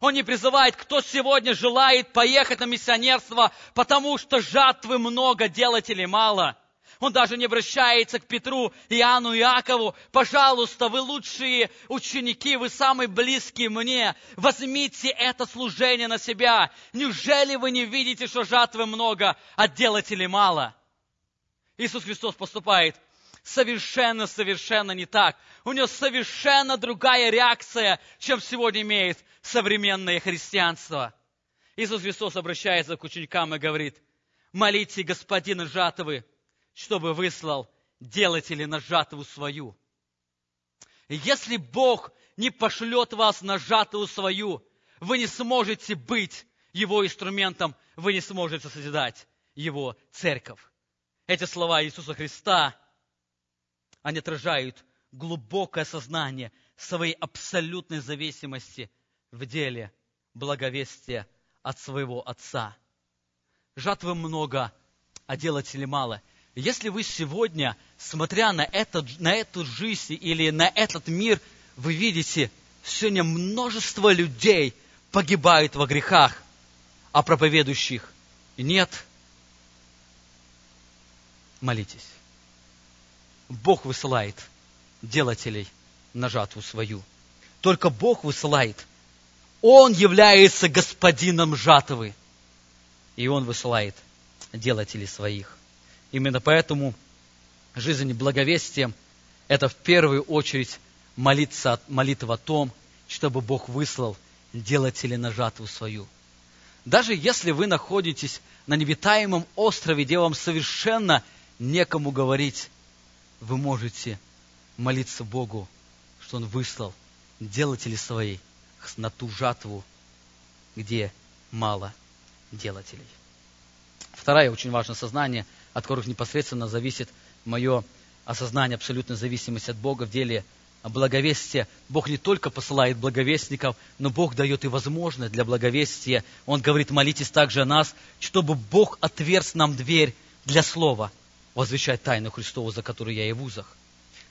Он не призывает, кто сегодня желает поехать на миссионерство, потому что жатвы много, делателей мало. Он даже не обращается к Петру, Иоанну Иакову. Пожалуйста, вы лучшие ученики, вы самые близкие мне. Возьмите это служение на себя. Неужели вы не видите, что жатвы много, а делателей мало? Иисус Христос поступает совершенно-совершенно не так. У него совершенно другая реакция, чем сегодня имеет современное христианство. Иисус Христос обращается к ученикам и говорит, молите Господина жатвы, чтобы выслал делателей на жатву свою. Если Бог не пошлет вас на жатву свою, вы не сможете быть Его инструментом, вы не сможете созидать Его церковь. Эти слова Иисуса Христа, они отражают глубокое сознание своей абсолютной зависимости в деле благовестия от своего Отца. Жатвы много, а делателей мало. Если вы сегодня, смотря на, это, на эту жизнь или на этот мир, вы видите, сегодня множество людей погибают во грехах, а проповедующих нет, молитесь. Бог высылает делателей на жатву свою. Только Бог высылает он является господином жатвы. И Он высылает делателей своих. Именно поэтому жизнь благовестием – это в первую очередь молиться, молитва о том, чтобы Бог выслал делателей на жатву свою. Даже если вы находитесь на невитаемом острове, где вам совершенно некому говорить, вы можете молиться Богу, что Он выслал делателей своих на ту жатву, где мало делателей. Второе очень важное сознание, от которых непосредственно зависит мое осознание абсолютной зависимости от Бога в деле благовестия. Бог не только посылает благовестников, но Бог дает и возможность для благовестия. Он говорит, молитесь также о нас, чтобы Бог отверз нам дверь для слова, возвещать тайну Христову, за которую я и в узах.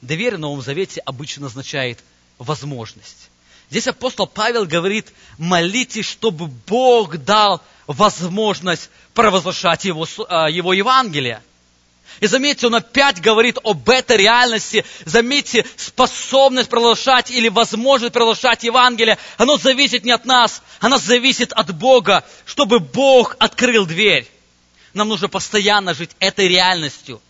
Дверь в Новом Завете обычно означает возможность. Здесь апостол Павел говорит, молитесь, чтобы Бог дал возможность провозглашать его, а, его Евангелие. И заметьте, он опять говорит об этой реальности. Заметьте, способность провозглашать или возможность провозглашать Евангелие, оно зависит не от нас, оно зависит от Бога, чтобы Бог открыл дверь. Нам нужно постоянно жить этой реальностью.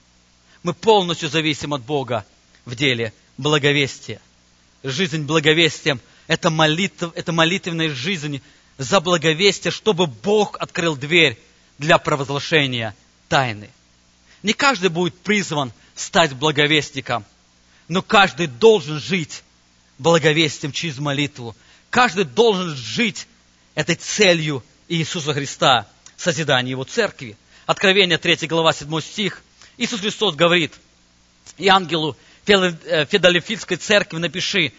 Мы полностью зависим от Бога в деле благовестия. Жизнь благовестием – это, молитв, это молитвенная жизнь за благовестие, чтобы Бог открыл дверь для провозглашения тайны. Не каждый будет призван стать благовестником, но каждый должен жить благовестием через молитву. Каждый должен жить этой целью Иисуса Христа, созидание Его церкви. Откровение 3 глава 7 стих. Иисус Христос говорит, и ангелу э, Феодофильской церкви напиши,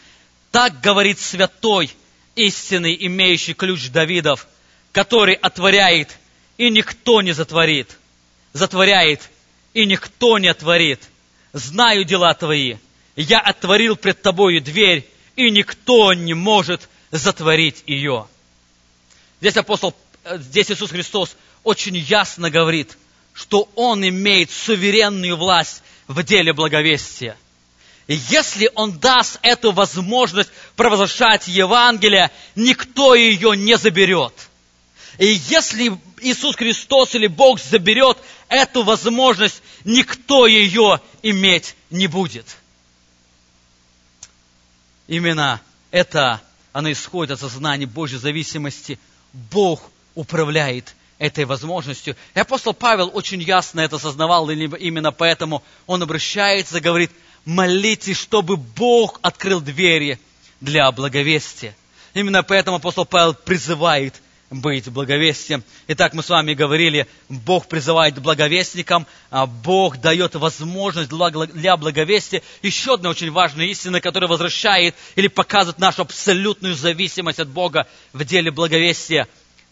так говорит святой, истинный, имеющий ключ Давидов, который отворяет, и никто не затворит. Затворяет, и никто не отворит. Знаю дела твои. Я отворил пред тобою дверь, и никто не может затворить ее. Здесь апостол, э, здесь Иисус Христос очень ясно говорит, что Он имеет суверенную власть в деле благовестия – и если Он даст эту возможность провозглашать Евангелие, никто ее не заберет. И если Иисус Христос или Бог заберет эту возможность, никто ее иметь не будет. Именно это, оно исходит от сознания Божьей зависимости. Бог управляет этой возможностью. И апостол Павел очень ясно это осознавал, и именно поэтому он обращается, говорит – молитесь, чтобы Бог открыл двери для благовестия. Именно поэтому апостол Павел призывает быть благовестием. Итак, мы с вами говорили, Бог призывает благовестникам, а Бог дает возможность для благовестия. Еще одна очень важная истина, которая возвращает или показывает нашу абсолютную зависимость от Бога в деле благовестия.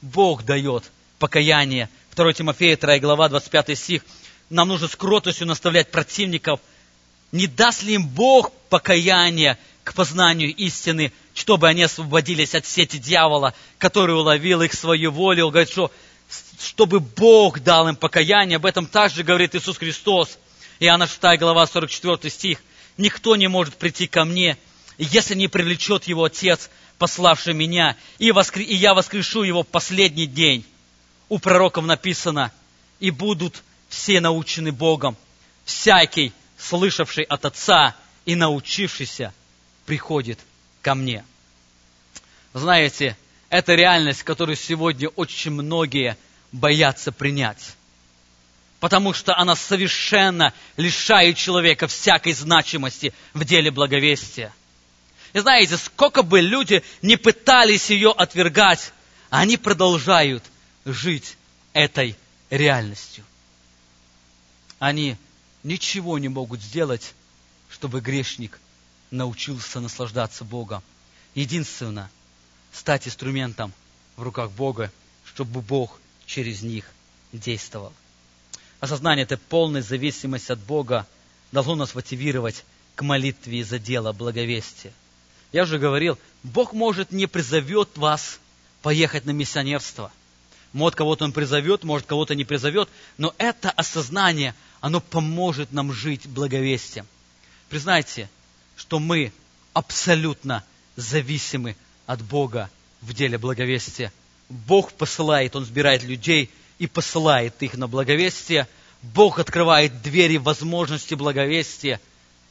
Бог дает покаяние. 2 Тимофея, 2 глава, 25 стих. Нам нужно с кротостью наставлять противников. Не даст ли им Бог покаяние к познанию истины – чтобы они освободились от сети дьявола, который уловил их свою волю. Он говорит, что чтобы Бог дал им покаяние. Об этом также говорит Иисус Христос. Иоанна 6 глава 44 стих. «Никто не может прийти ко мне, если не привлечет его Отец, пославший меня, и, воскр... и я воскрешу его в последний день». У пророков написано, «И будут все научены Богом, всякий, слышавший от Отца и научившийся, приходит ко мне. Знаете, это реальность, которую сегодня очень многие боятся принять. Потому что она совершенно лишает человека всякой значимости в деле благовестия. И знаете, сколько бы люди не пытались ее отвергать, они продолжают жить этой реальностью. Они ничего не могут сделать, чтобы грешник научился наслаждаться Богом. Единственное, стать инструментом в руках Бога, чтобы Бог через них действовал. Осознание этой полной зависимости от Бога должно нас мотивировать к молитве за дело благовестия. Я уже говорил, Бог может не призовет вас поехать на миссионерство. Может, кого-то Он призовет, может, кого-то не призовет, но это осознание, оно поможет нам жить благовестием. Признайте, что мы абсолютно зависимы от Бога в деле благовестия. Бог посылает, Он сбирает людей и посылает их на благовестие. Бог открывает двери возможности благовестия.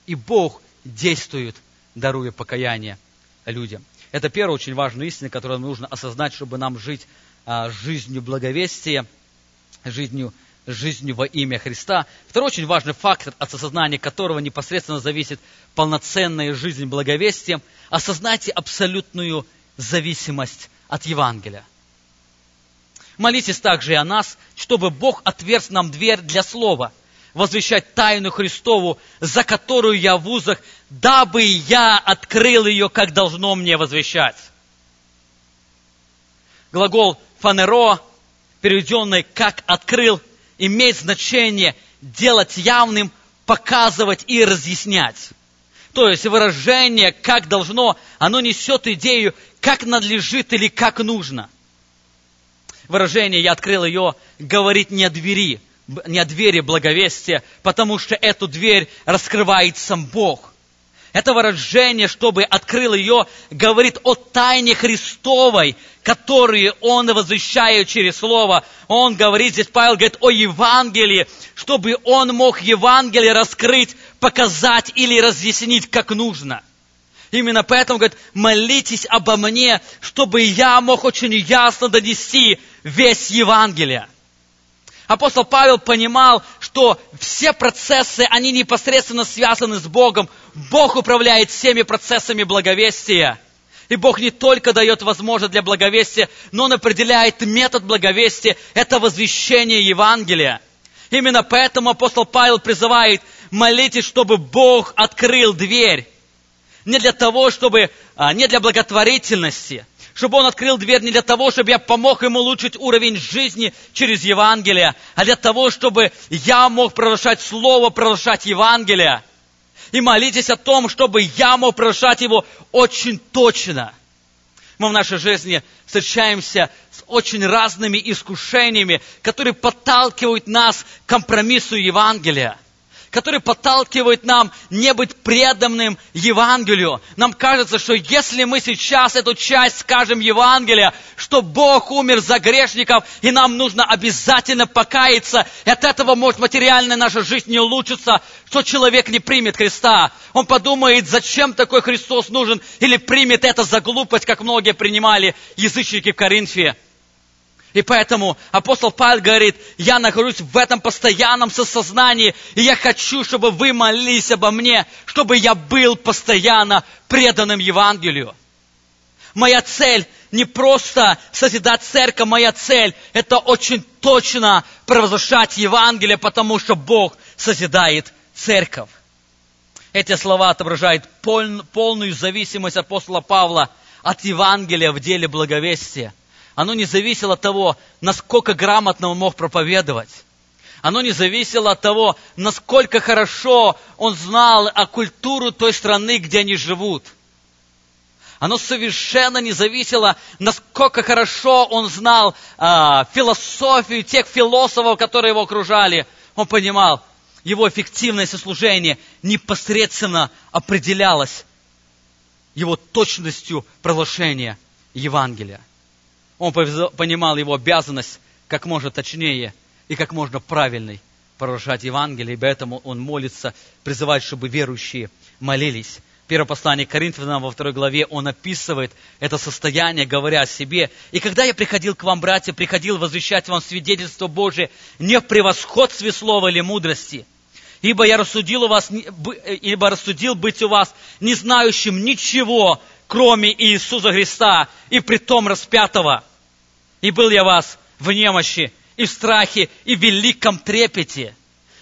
И Бог действует, даруя покаяние людям. Это первая очень важная истина, которую нужно осознать, чтобы нам жить а, жизнью благовестия, жизнью жизнью во имя Христа. Второй очень важный фактор, от осознания которого непосредственно зависит полноценная жизнь благовестием, осознайте абсолютную зависимость от Евангелия. Молитесь также и о нас, чтобы Бог отверз нам дверь для слова, возвещать тайну Христову, за которую я в узах, дабы я открыл ее, как должно мне возвещать. Глагол фанеро, переведенный как открыл, имеет значение делать явным, показывать и разъяснять. То есть выражение «как должно», оно несет идею «как надлежит» или «как нужно». Выражение «я открыл ее» говорит не о двери, не о двери благовестия, потому что эту дверь раскрывает сам Бог. Это выражение, чтобы открыл ее, говорит о тайне Христовой, которую Он возвещает через Слово. Он говорит, здесь Павел говорит о Евангелии, чтобы Он мог Евангелие раскрыть, показать или разъяснить, как нужно. Именно поэтому, говорит, молитесь обо мне, чтобы я мог очень ясно донести весь Евангелие. Апостол Павел понимал, что все процессы, они непосредственно связаны с Богом. Бог управляет всеми процессами благовестия. И Бог не только дает возможность для благовестия, но Он определяет метод благовестия. Это возвещение Евангелия. Именно поэтому апостол Павел призывает, молитесь, чтобы Бог открыл дверь. Не для того, чтобы, а, не для благотворительности, чтобы Он открыл дверь не для того, чтобы я помог ему улучшить уровень жизни через Евангелие, а для того, чтобы я мог провозглашать Слово, провозглашать Евангелие. И молитесь о том, чтобы я мог провозглашать его очень точно. Мы в нашей жизни встречаемся с очень разными искушениями, которые подталкивают нас к компромиссу Евангелия который подталкивает нам не быть преданным Евангелию. Нам кажется, что если мы сейчас эту часть скажем Евангелия, что Бог умер за грешников, и нам нужно обязательно покаяться, и от этого может материальная наша жизнь не улучшиться, что человек не примет Христа. Он подумает, зачем такой Христос нужен, или примет это за глупость, как многие принимали язычники в Коринфе. И поэтому апостол Павел говорит, я нахожусь в этом постоянном сосознании, и я хочу, чтобы вы молились обо мне, чтобы я был постоянно преданным Евангелию. Моя цель не просто созидать церковь, моя цель, это очень точно провозглашать Евангелие, потому что Бог созидает церковь. Эти слова отображают полную зависимость апостола Павла от Евангелия в деле благовестия. Оно не зависело от того, насколько грамотно он мог проповедовать. Оно не зависело от того, насколько хорошо он знал о культуру той страны, где они живут. Оно совершенно не зависело, насколько хорошо он знал а, философию тех философов, которые его окружали. Он понимал, его эффективность служения непосредственно определялась его точностью проглашения Евангелия. Он понимал его обязанность как можно точнее и как можно правильней провозглашать Евангелие, и поэтому он молится, призывает, чтобы верующие молились. Первое послание Коринфянам во второй главе он описывает это состояние, говоря о себе. «И когда я приходил к вам, братья, приходил возвещать вам свидетельство Божие не в превосходстве слова или мудрости, ибо я рассудил, у вас, ибо рассудил быть у вас не знающим ничего, кроме Иисуса Христа, и притом распятого. И был я вас в немощи, и в страхе, и в великом трепете.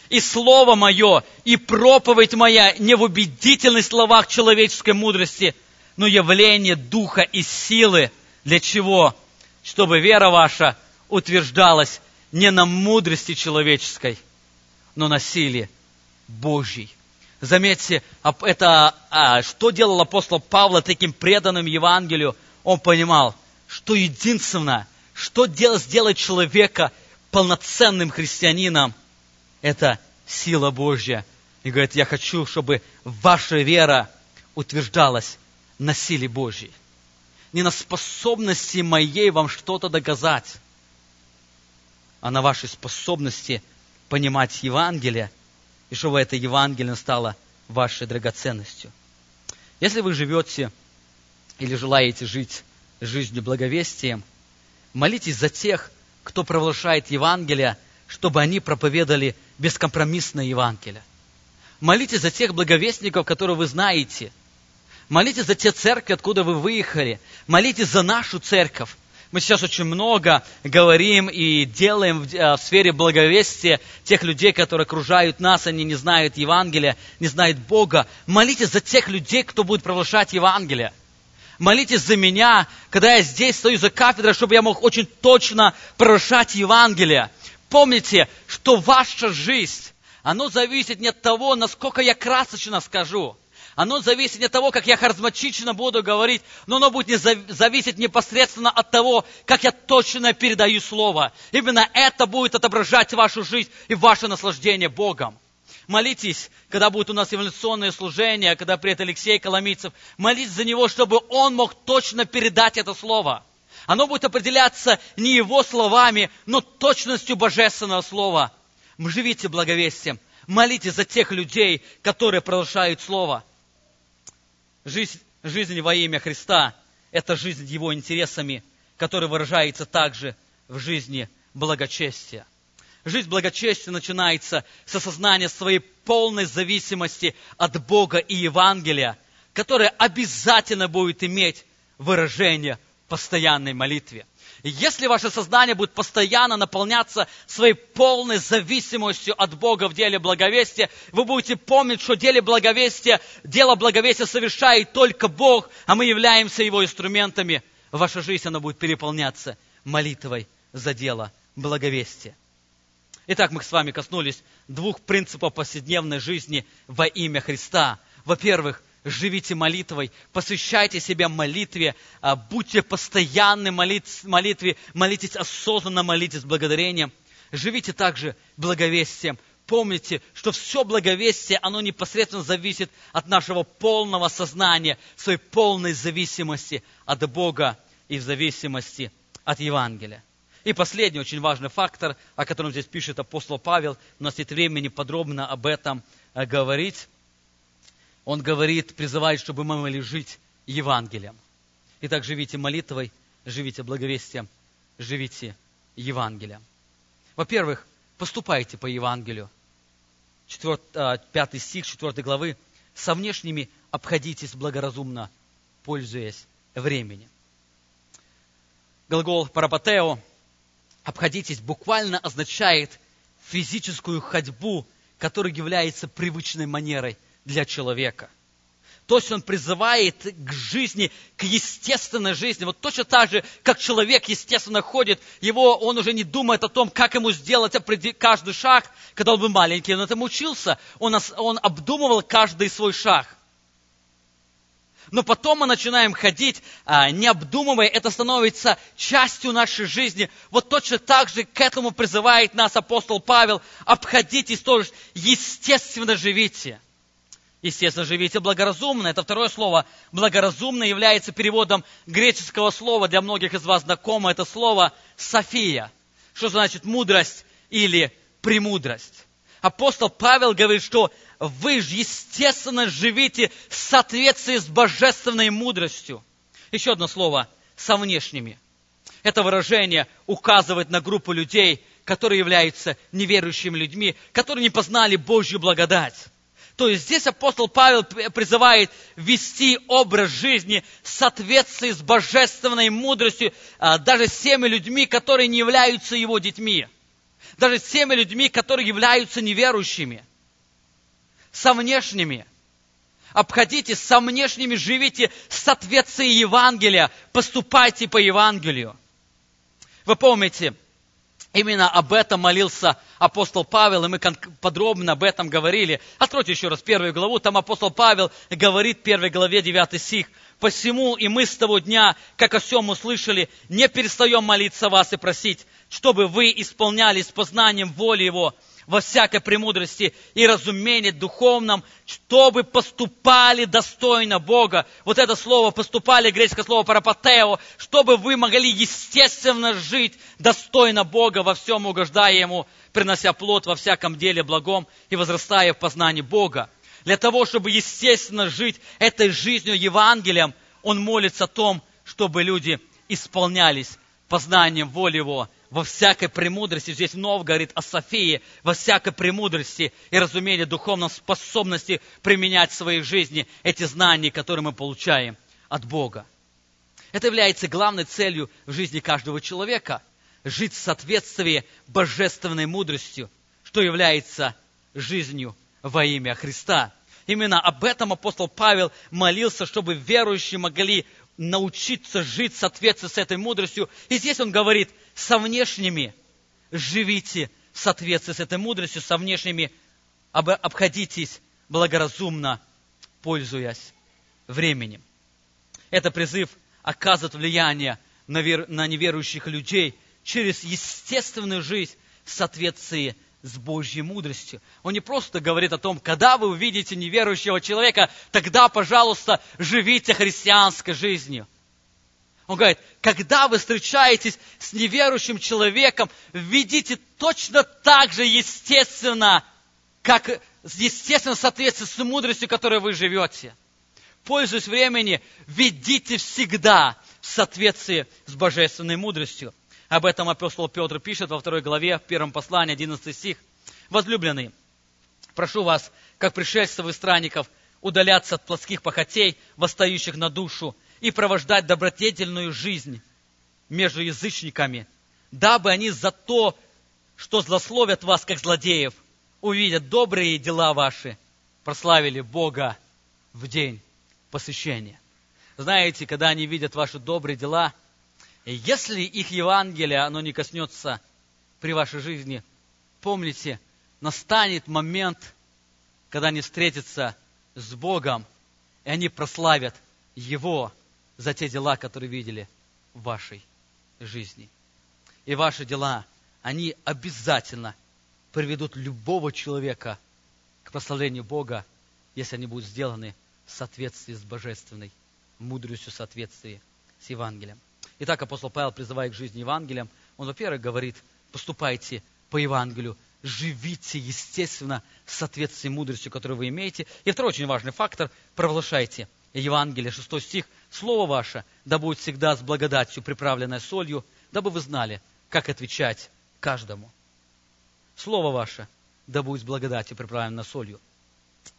И слово мое, и проповедь моя не в убедительных словах человеческой мудрости, но явление духа и силы. Для чего? Чтобы вера ваша утверждалась не на мудрости человеческой, но на силе Божий. Заметьте, это а, что делал апостол Павла таким преданным Евангелию? Он понимал, что единственное, что сделать человека полноценным христианином, это сила Божья. И говорит, я хочу, чтобы ваша вера утверждалась на силе Божьей. Не на способности моей вам что-то доказать, а на вашей способности понимать Евангелие – и чтобы это Евангелие стало вашей драгоценностью. Если вы живете или желаете жить жизнью благовестием, молитесь за тех, кто провозглашает Евангелие, чтобы они проповедовали бескомпромиссное Евангелие. Молитесь за тех благовестников, которые вы знаете. Молитесь за те церкви, откуда вы выехали. Молитесь за нашу церковь. Мы сейчас очень много говорим и делаем э, в, сфере благовестия тех людей, которые окружают нас, они не знают Евангелия, не знают Бога. Молитесь за тех людей, кто будет провозглашать Евангелие. Молитесь за меня, когда я здесь стою за кафедрой, чтобы я мог очень точно провозглашать Евангелие. Помните, что ваша жизнь, оно зависит не от того, насколько я красочно скажу, оно зависит от того, как я харизматично буду говорить, но оно будет не зависеть непосредственно от того, как я точно передаю Слово. Именно это будет отображать вашу жизнь и ваше наслаждение Богом. Молитесь, когда будет у нас эволюционное служение, когда приедет Алексей Коломийцев, молитесь за него, чтобы он мог точно передать это слово. Оно будет определяться не его словами, но точностью божественного слова. Живите благовестием. Молитесь за тех людей, которые продолжают слово. Жизнь, жизнь во имя Христа – это жизнь Его интересами, которая выражается также в жизни благочестия. Жизнь благочестия начинается с осознания своей полной зависимости от Бога и Евангелия, которое обязательно будет иметь выражение в постоянной молитве. Если ваше сознание будет постоянно наполняться своей полной зависимостью от Бога в деле благовестия, вы будете помнить, что деле благовестия, дело благовестия совершает только Бог, а мы являемся Его инструментами. Ваша жизнь, она будет переполняться молитвой за дело благовестия. Итак, мы с вами коснулись двух принципов повседневной жизни во имя Христа. Во-первых, живите молитвой, посвящайте себя молитве, а, будьте постоянны в молитве, молитесь осознанно, молитесь благодарением. Живите также благовестием. Помните, что все благовестие, оно непосредственно зависит от нашего полного сознания, своей полной зависимости от Бога и в зависимости от Евангелия. И последний очень важный фактор, о котором здесь пишет апостол Павел, у нас нет времени подробно об этом а, говорить, он говорит, призывает, чтобы мы могли жить Евангелием. Итак, живите молитвой, живите благовестием, живите Евангелием. Во-первых, поступайте по Евангелию. 4, 5 а, стих 4 главы. «Со внешними обходитесь благоразумно, пользуясь временем». Глагол парапатео, обходитесь, буквально означает физическую ходьбу, которая является привычной манерой для человека – то есть он призывает к жизни, к естественной жизни. Вот точно так же, как человек естественно ходит, его, он уже не думает о том, как ему сделать каждый шаг. Когда он был маленький, он этому учился. Он, он обдумывал каждый свой шаг. Но потом мы начинаем ходить, а, не обдумывая, это становится частью нашей жизни. Вот точно так же к этому призывает нас апостол Павел. Обходитесь тоже, естественно живите. Естественно, живите благоразумно. Это второе слово. Благоразумно является переводом греческого слова, для многих из вас знакомо это слово «софия». Что значит мудрость или премудрость? Апостол Павел говорит, что вы же естественно живите в соответствии с божественной мудростью. Еще одно слово – со внешними. Это выражение указывает на группу людей, которые являются неверующими людьми, которые не познали Божью благодать. То есть здесь апостол Павел призывает вести образ жизни в соответствии с божественной мудростью а, даже с теми людьми, которые не являются его детьми. Даже с теми людьми, которые являются неверующими. Со внешними. Обходите со внешними, живите в соответствии Евангелия, поступайте по Евангелию. Вы помните, Именно об этом молился апостол Павел, и мы подробно об этом говорили. Откройте еще раз первую главу, там апостол Павел говорит в первой главе 9 стих. «Посему и мы с того дня, как о всем услышали, не перестаем молиться вас и просить, чтобы вы исполнялись познанием воли Его, во всякой премудрости и разумении духовном, чтобы поступали достойно Бога. Вот это слово «поступали», греческое слово «парапатео», чтобы вы могли естественно жить достойно Бога, во всем угождая Ему, принося плод во всяком деле благом и возрастая в познании Бога. Для того, чтобы естественно жить этой жизнью Евангелием, он молится о том, чтобы люди исполнялись познанием воли Его, во всякой премудрости, здесь вновь говорит о Софии, во всякой премудрости и разумении духовной способности применять в своей жизни эти знания, которые мы получаем от Бога. Это является главной целью в жизни каждого человека – жить в соответствии божественной мудростью, что является жизнью во имя Христа. Именно об этом апостол Павел молился, чтобы верующие могли научиться жить в соответствии с этой мудростью. И здесь он говорит, со внешними живите в соответствии с этой мудростью, со внешними обходитесь благоразумно, пользуясь временем. Это призыв оказывает влияние на, вер... на неверующих людей через естественную жизнь в соответствии с Божьей мудростью. Он не просто говорит о том, когда вы увидите неверующего человека, тогда, пожалуйста, живите христианской жизнью. Он говорит, когда вы встречаетесь с неверующим человеком, ведите точно так же естественно, как естественно в соответствии с мудростью, которой вы живете. Пользуясь времени, ведите всегда в соответствии с божественной мудростью. Об этом апостол Петр пишет во второй главе, в первом послании, 11 стих. Возлюбленные, прошу вас, как пришельцев и странников, удаляться от плотских похотей, восстающих на душу, и провождать добродетельную жизнь между язычниками, дабы они за то, что злословят вас, как злодеев, увидят добрые дела ваши, прославили Бога в день посещения. Знаете, когда они видят ваши добрые дела – если их Евангелие, оно не коснется при вашей жизни, помните, настанет момент, когда они встретятся с Богом, и они прославят Его за те дела, которые видели в вашей жизни. И ваши дела, они обязательно приведут любого человека к прославлению Бога, если они будут сделаны в соответствии с божественной мудростью, в соответствии с Евангелием. Итак, апостол Павел призывает к жизни Евангелием. Он, во-первых, говорит, поступайте по Евангелию, живите, естественно, в соответствии с мудростью, которую вы имеете. И второй очень важный фактор – провозглашайте Евангелие, 6 стих. Слово ваше да будет всегда с благодатью, приправленное солью, дабы вы знали, как отвечать каждому. Слово ваше да будет с благодатью, приправленное солью.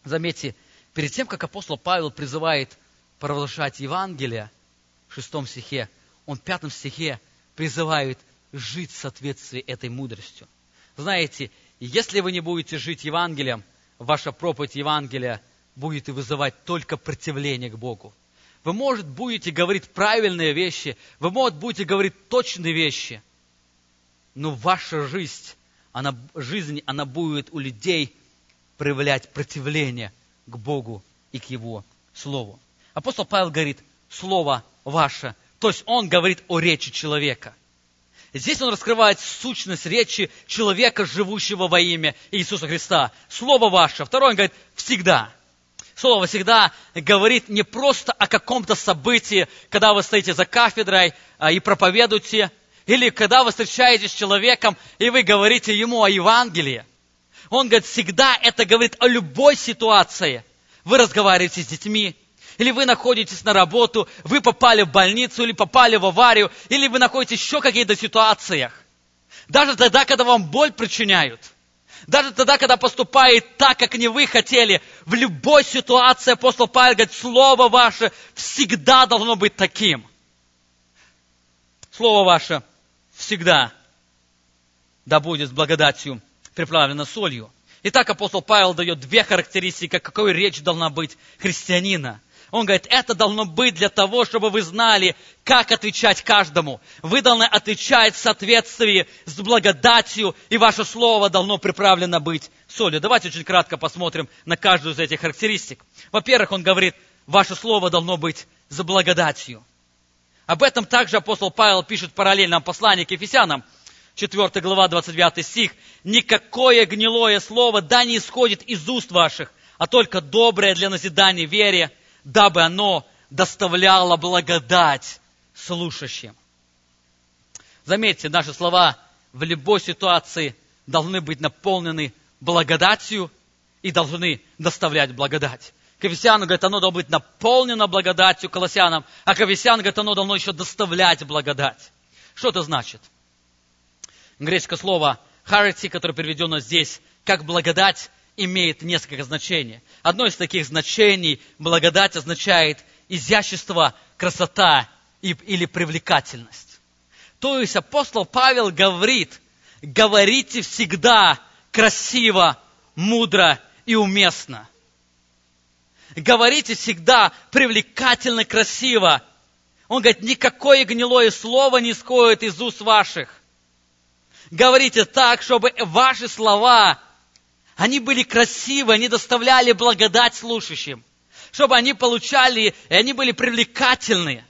Заметьте, перед тем, как апостол Павел призывает провозглашать Евангелие, в шестом стихе, он в пятом стихе призывает жить в соответствии этой мудростью. Знаете, если вы не будете жить Евангелием, ваша проповедь Евангелия будет вызывать только противление к Богу. Вы, может, будете говорить правильные вещи, вы, может, будете говорить точные вещи, но ваша жизнь, она, жизнь, она будет у людей проявлять противление к Богу и к Его Слову. Апостол Павел говорит, Слово ваше. То есть он говорит о речи человека. Здесь он раскрывает сущность речи человека, живущего во имя Иисуса Христа. Слово ваше. Второе, он говорит, всегда. Слово всегда говорит не просто о каком-то событии, когда вы стоите за кафедрой а, и проповедуете, или когда вы встречаетесь с человеком, и вы говорите ему о Евангелии. Он говорит, всегда это говорит о любой ситуации. Вы разговариваете с детьми, или вы находитесь на работу, вы попали в больницу, или попали в аварию, или вы находитесь еще в каких-то ситуациях. Даже тогда, когда вам боль причиняют. Даже тогда, когда поступает так, как не вы хотели, в любой ситуации апостол Павел говорит, Слово ваше всегда должно быть таким. Слово ваше всегда да будет с благодатью приправлено солью. Итак, апостол Павел дает две характеристики, какой речь должна быть христианина – он говорит, это должно быть для того, чтобы вы знали, как отвечать каждому. Вы должны отвечать в соответствии с благодатью, и ваше слово должно приправлено быть солью. Давайте очень кратко посмотрим на каждую из этих характеристик. Во-первых, он говорит, ваше слово должно быть за благодатью. Об этом также апостол Павел пишет в параллельном послании к Ефесянам, 4 глава, 29 стих. «Никакое гнилое слово да не исходит из уст ваших, а только доброе для назидания вере, дабы оно доставляло благодать слушающим. Заметьте, наши слова в любой ситуации должны быть наполнены благодатью и должны доставлять благодать. К Ефесянам, говорит, оно должно быть наполнено благодатью Колоссянам, а к Ефесянам, говорит, оно должно еще доставлять благодать. Что это значит? Греческое слово «харити», которое переведено здесь как благодать, имеет несколько значений. Одно из таких значений благодать означает изящество, красота или привлекательность. То есть апостол Павел говорит, говорите всегда красиво, мудро и уместно. Говорите всегда привлекательно, красиво. Он говорит, никакое гнилое слово не исходит из уст ваших. Говорите так, чтобы ваши слова они были красивы, они доставляли благодать слушающим, чтобы они получали, и они были привлекательны.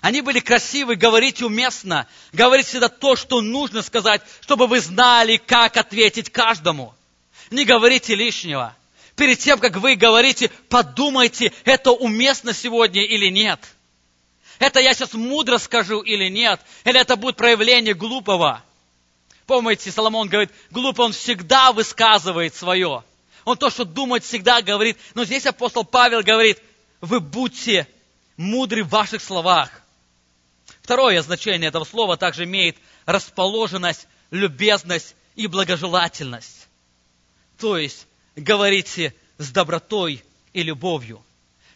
Они были красивы, говорить уместно, говорить всегда то, что нужно сказать, чтобы вы знали, как ответить каждому. Не говорите лишнего. Перед тем, как вы говорите, подумайте, это уместно сегодня или нет. Это я сейчас мудро скажу или нет, или это будет проявление глупого. Помните, Соломон говорит, глупо он всегда высказывает свое. Он то, что думает, всегда говорит. Но здесь апостол Павел говорит, вы будьте мудры в ваших словах. Второе значение этого слова также имеет расположенность, любезность и благожелательность. То есть, говорите с добротой и любовью.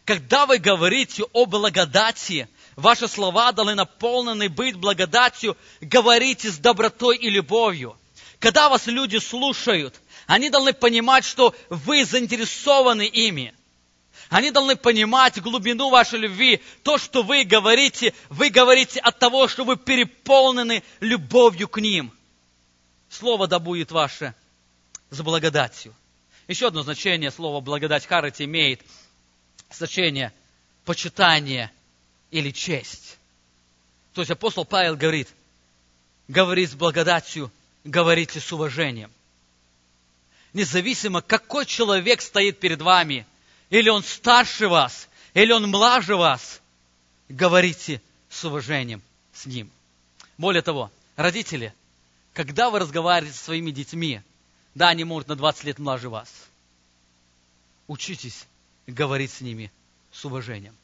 Когда вы говорите о благодати, Ваши слова должны наполнены быть благодатью. Говорите с добротой и любовью. Когда вас люди слушают, они должны понимать, что вы заинтересованы ими. Они должны понимать глубину вашей любви. То, что вы говорите, вы говорите от того, что вы переполнены любовью к ним. Слово да будет ваше с благодатью. Еще одно значение слова благодать Харати имеет значение почитание или честь. То есть апостол Павел говорит, говорит с благодатью, говорите с уважением. Независимо, какой человек стоит перед вами, или он старше вас, или он младше вас, говорите с уважением с ним. Более того, родители, когда вы разговариваете со своими детьми, да, они могут на 20 лет младше вас, учитесь говорить с ними с уважением.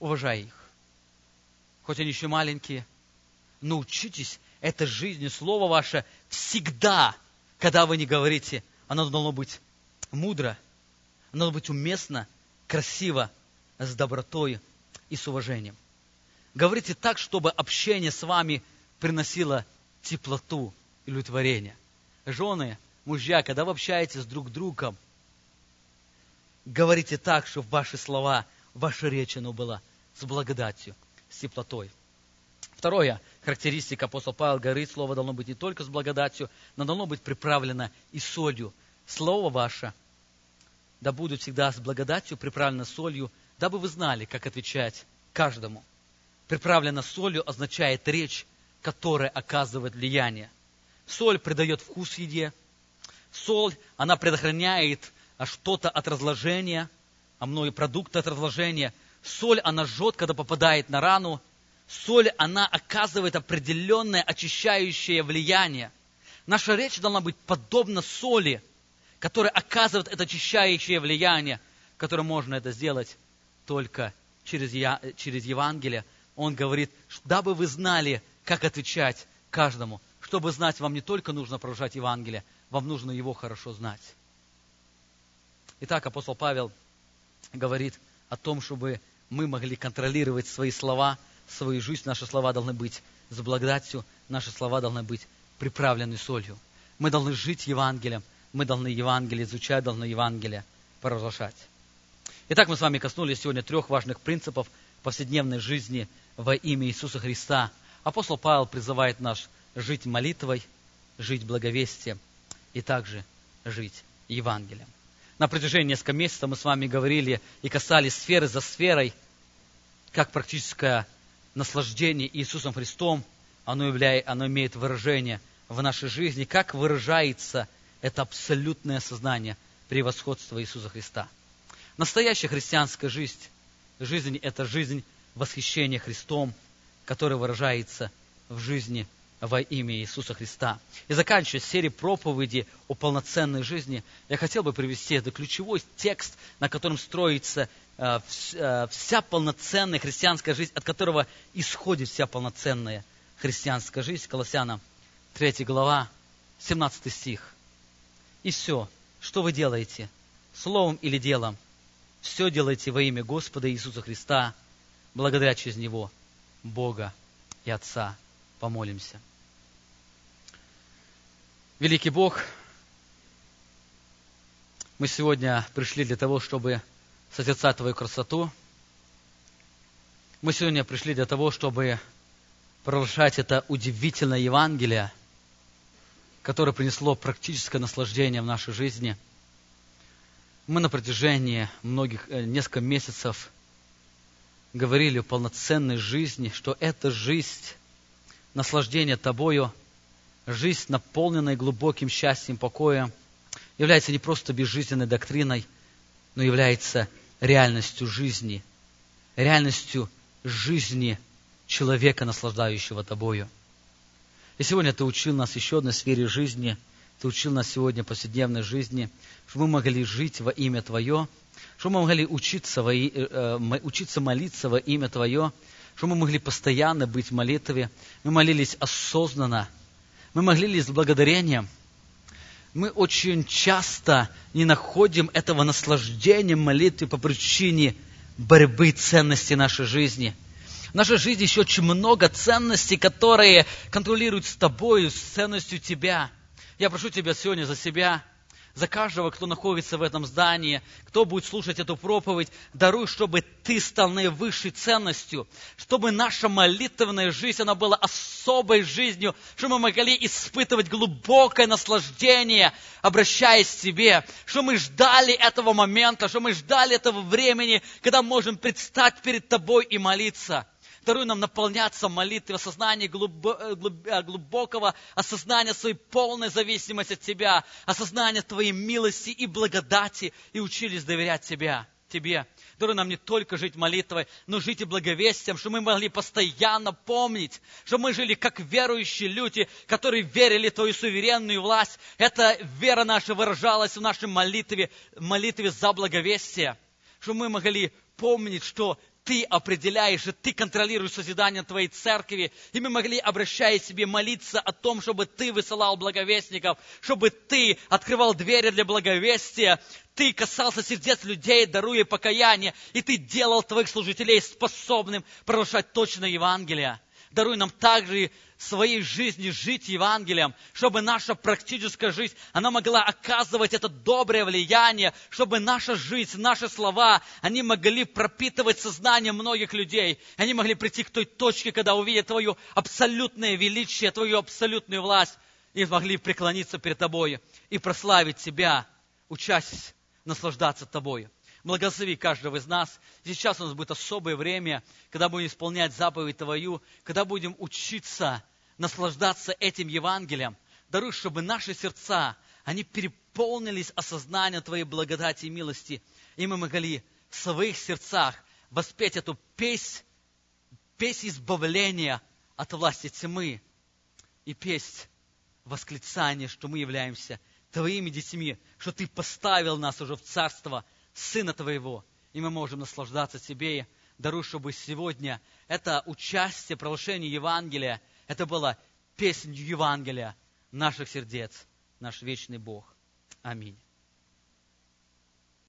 Уважай их хоть они еще маленькие, научитесь этой жизни, Слово ваше всегда, когда вы не говорите, оно должно быть мудро, оно должно быть уместно, красиво, с добротой и с уважением. Говорите так, чтобы общение с вами приносило теплоту и удовлетворение. Жены, мужья, когда вы общаетесь друг с другом, говорите так, чтобы ваши слова, ваша речь, оно было с благодатью, с теплотой. Второе, характеристика апостола Павел говорит, слово должно быть не только с благодатью, но должно быть приправлено и солью. Слово ваше да будут всегда с благодатью, приправлено солью, дабы вы знали, как отвечать каждому. Приправлено солью означает речь, которая оказывает влияние. Соль придает вкус еде. Соль, она предохраняет а что-то от разложения, а многие продукты от разложения. Соль, она жжет, когда попадает на рану. Соль, она оказывает определенное очищающее влияние. Наша речь должна быть подобна соли, которая оказывает это очищающее влияние, которое можно это сделать только через, через Евангелие. Он говорит, дабы вы знали, как отвечать каждому. Чтобы знать, вам не только нужно продолжать Евангелие, вам нужно его хорошо знать. Итак, апостол Павел говорит о том, чтобы мы могли контролировать свои слова, свою жизнь. Наши слова должны быть с благодатью, наши слова должны быть приправлены солью. Мы должны жить Евангелием, мы должны Евангелие изучать, должны Евангелие провозглашать. Итак, мы с вами коснулись сегодня трех важных принципов повседневной жизни во имя Иисуса Христа. Апостол Павел призывает нас жить молитвой, жить благовестием и также жить Евангелием. На протяжении нескольких месяцев мы с вами говорили и касались сферы за сферой, как практическое наслаждение Иисусом Христом, оно, являет, оно имеет выражение в нашей жизни, как выражается это абсолютное сознание превосходства Иисуса Христа. Настоящая христианская жизнь, жизнь – это жизнь восхищения Христом, которая выражается в жизни во имя Иисуса Христа. И заканчивая серию проповеди о полноценной жизни, я хотел бы привести это ключевой текст, на котором строится э, э, вся полноценная христианская жизнь, от которого исходит вся полноценная христианская жизнь. Колоссянам 3 глава, 17 стих. И все, что вы делаете, словом или делом, все делайте во имя Господа Иисуса Христа, благодаря через Него Бога и Отца. Помолимся. Великий Бог, мы сегодня пришли для того, чтобы созерцать Твою красоту. Мы сегодня пришли для того, чтобы провозглашать это удивительное Евангелие, которое принесло практическое наслаждение в нашей жизни. Мы на протяжении многих, э, нескольких месяцев говорили о полноценной жизни, что эта жизнь, наслаждение Тобою – жизнь, наполненная глубоким счастьем, покоем, является не просто безжизненной доктриной, но является реальностью жизни, реальностью жизни человека, наслаждающего тобою. И сегодня ты учил нас еще одной сфере жизни, ты учил нас сегодня повседневной жизни, чтобы мы могли жить во имя Твое, чтобы мы могли учиться, во, э, учиться молиться во имя Твое, чтобы мы могли постоянно быть в молитве. Мы молились осознанно, мы молились с благодарением. Мы очень часто не находим этого наслаждения молитвы по причине борьбы ценностей нашей жизни. В нашей жизни еще очень много ценностей, которые контролируют с тобой, с ценностью тебя. Я прошу тебя сегодня за себя – за каждого, кто находится в этом здании, кто будет слушать эту проповедь, даруй, чтобы ты стал наивысшей ценностью, чтобы наша молитвенная жизнь, она была особой жизнью, чтобы мы могли испытывать глубокое наслаждение, обращаясь к тебе, чтобы мы ждали этого момента, чтобы мы ждали этого времени, когда можем предстать перед тобой и молиться. Даруй нам наполняться молитвой, осознание э, глубокого осознания своей полной зависимости от Тебя, осознание Твоей милости и благодати, и учились доверять Тебя, Тебе. Даруй нам не только жить молитвой, но жить и благовестием, чтобы мы могли постоянно помнить, чтобы мы жили как верующие люди, которые верили в Твою суверенную власть. Эта вера наша выражалась в нашей молитве, молитве за благовестие, чтобы мы могли помнить, что ты определяешь, и ты контролируешь созидание твоей церкви. И мы могли, обращаясь себе, молиться о том, чтобы ты высылал благовестников, чтобы ты открывал двери для благовестия, ты касался сердец людей, даруя покаяние, и ты делал твоих служителей способным провозглашать точное Евангелие. Даруй нам также своей жизни жить Евангелием, чтобы наша практическая жизнь, она могла оказывать это доброе влияние, чтобы наша жизнь, наши слова, они могли пропитывать сознание многих людей. Они могли прийти к той точке, когда увидят Твое абсолютное величие, Твою абсолютную власть, и могли преклониться перед Тобой и прославить Тебя, учась наслаждаться Тобою. Благослови каждого из нас. Сейчас у нас будет особое время, когда будем исполнять заповедь Твою, когда будем учиться наслаждаться этим Евангелием. Даруй, чтобы наши сердца, они переполнились осознанием Твоей благодати и милости, и мы могли в своих сердцах воспеть эту песнь, песнь избавления от власти тьмы и песнь восклицания, что мы являемся Твоими детьми, что Ты поставил нас уже в царство – Сына Твоего, и мы можем наслаждаться Тебе. Даруй, чтобы сегодня это участие, провозглашение Евангелия, это было песнью Евангелия наших сердец, наш вечный Бог. Аминь.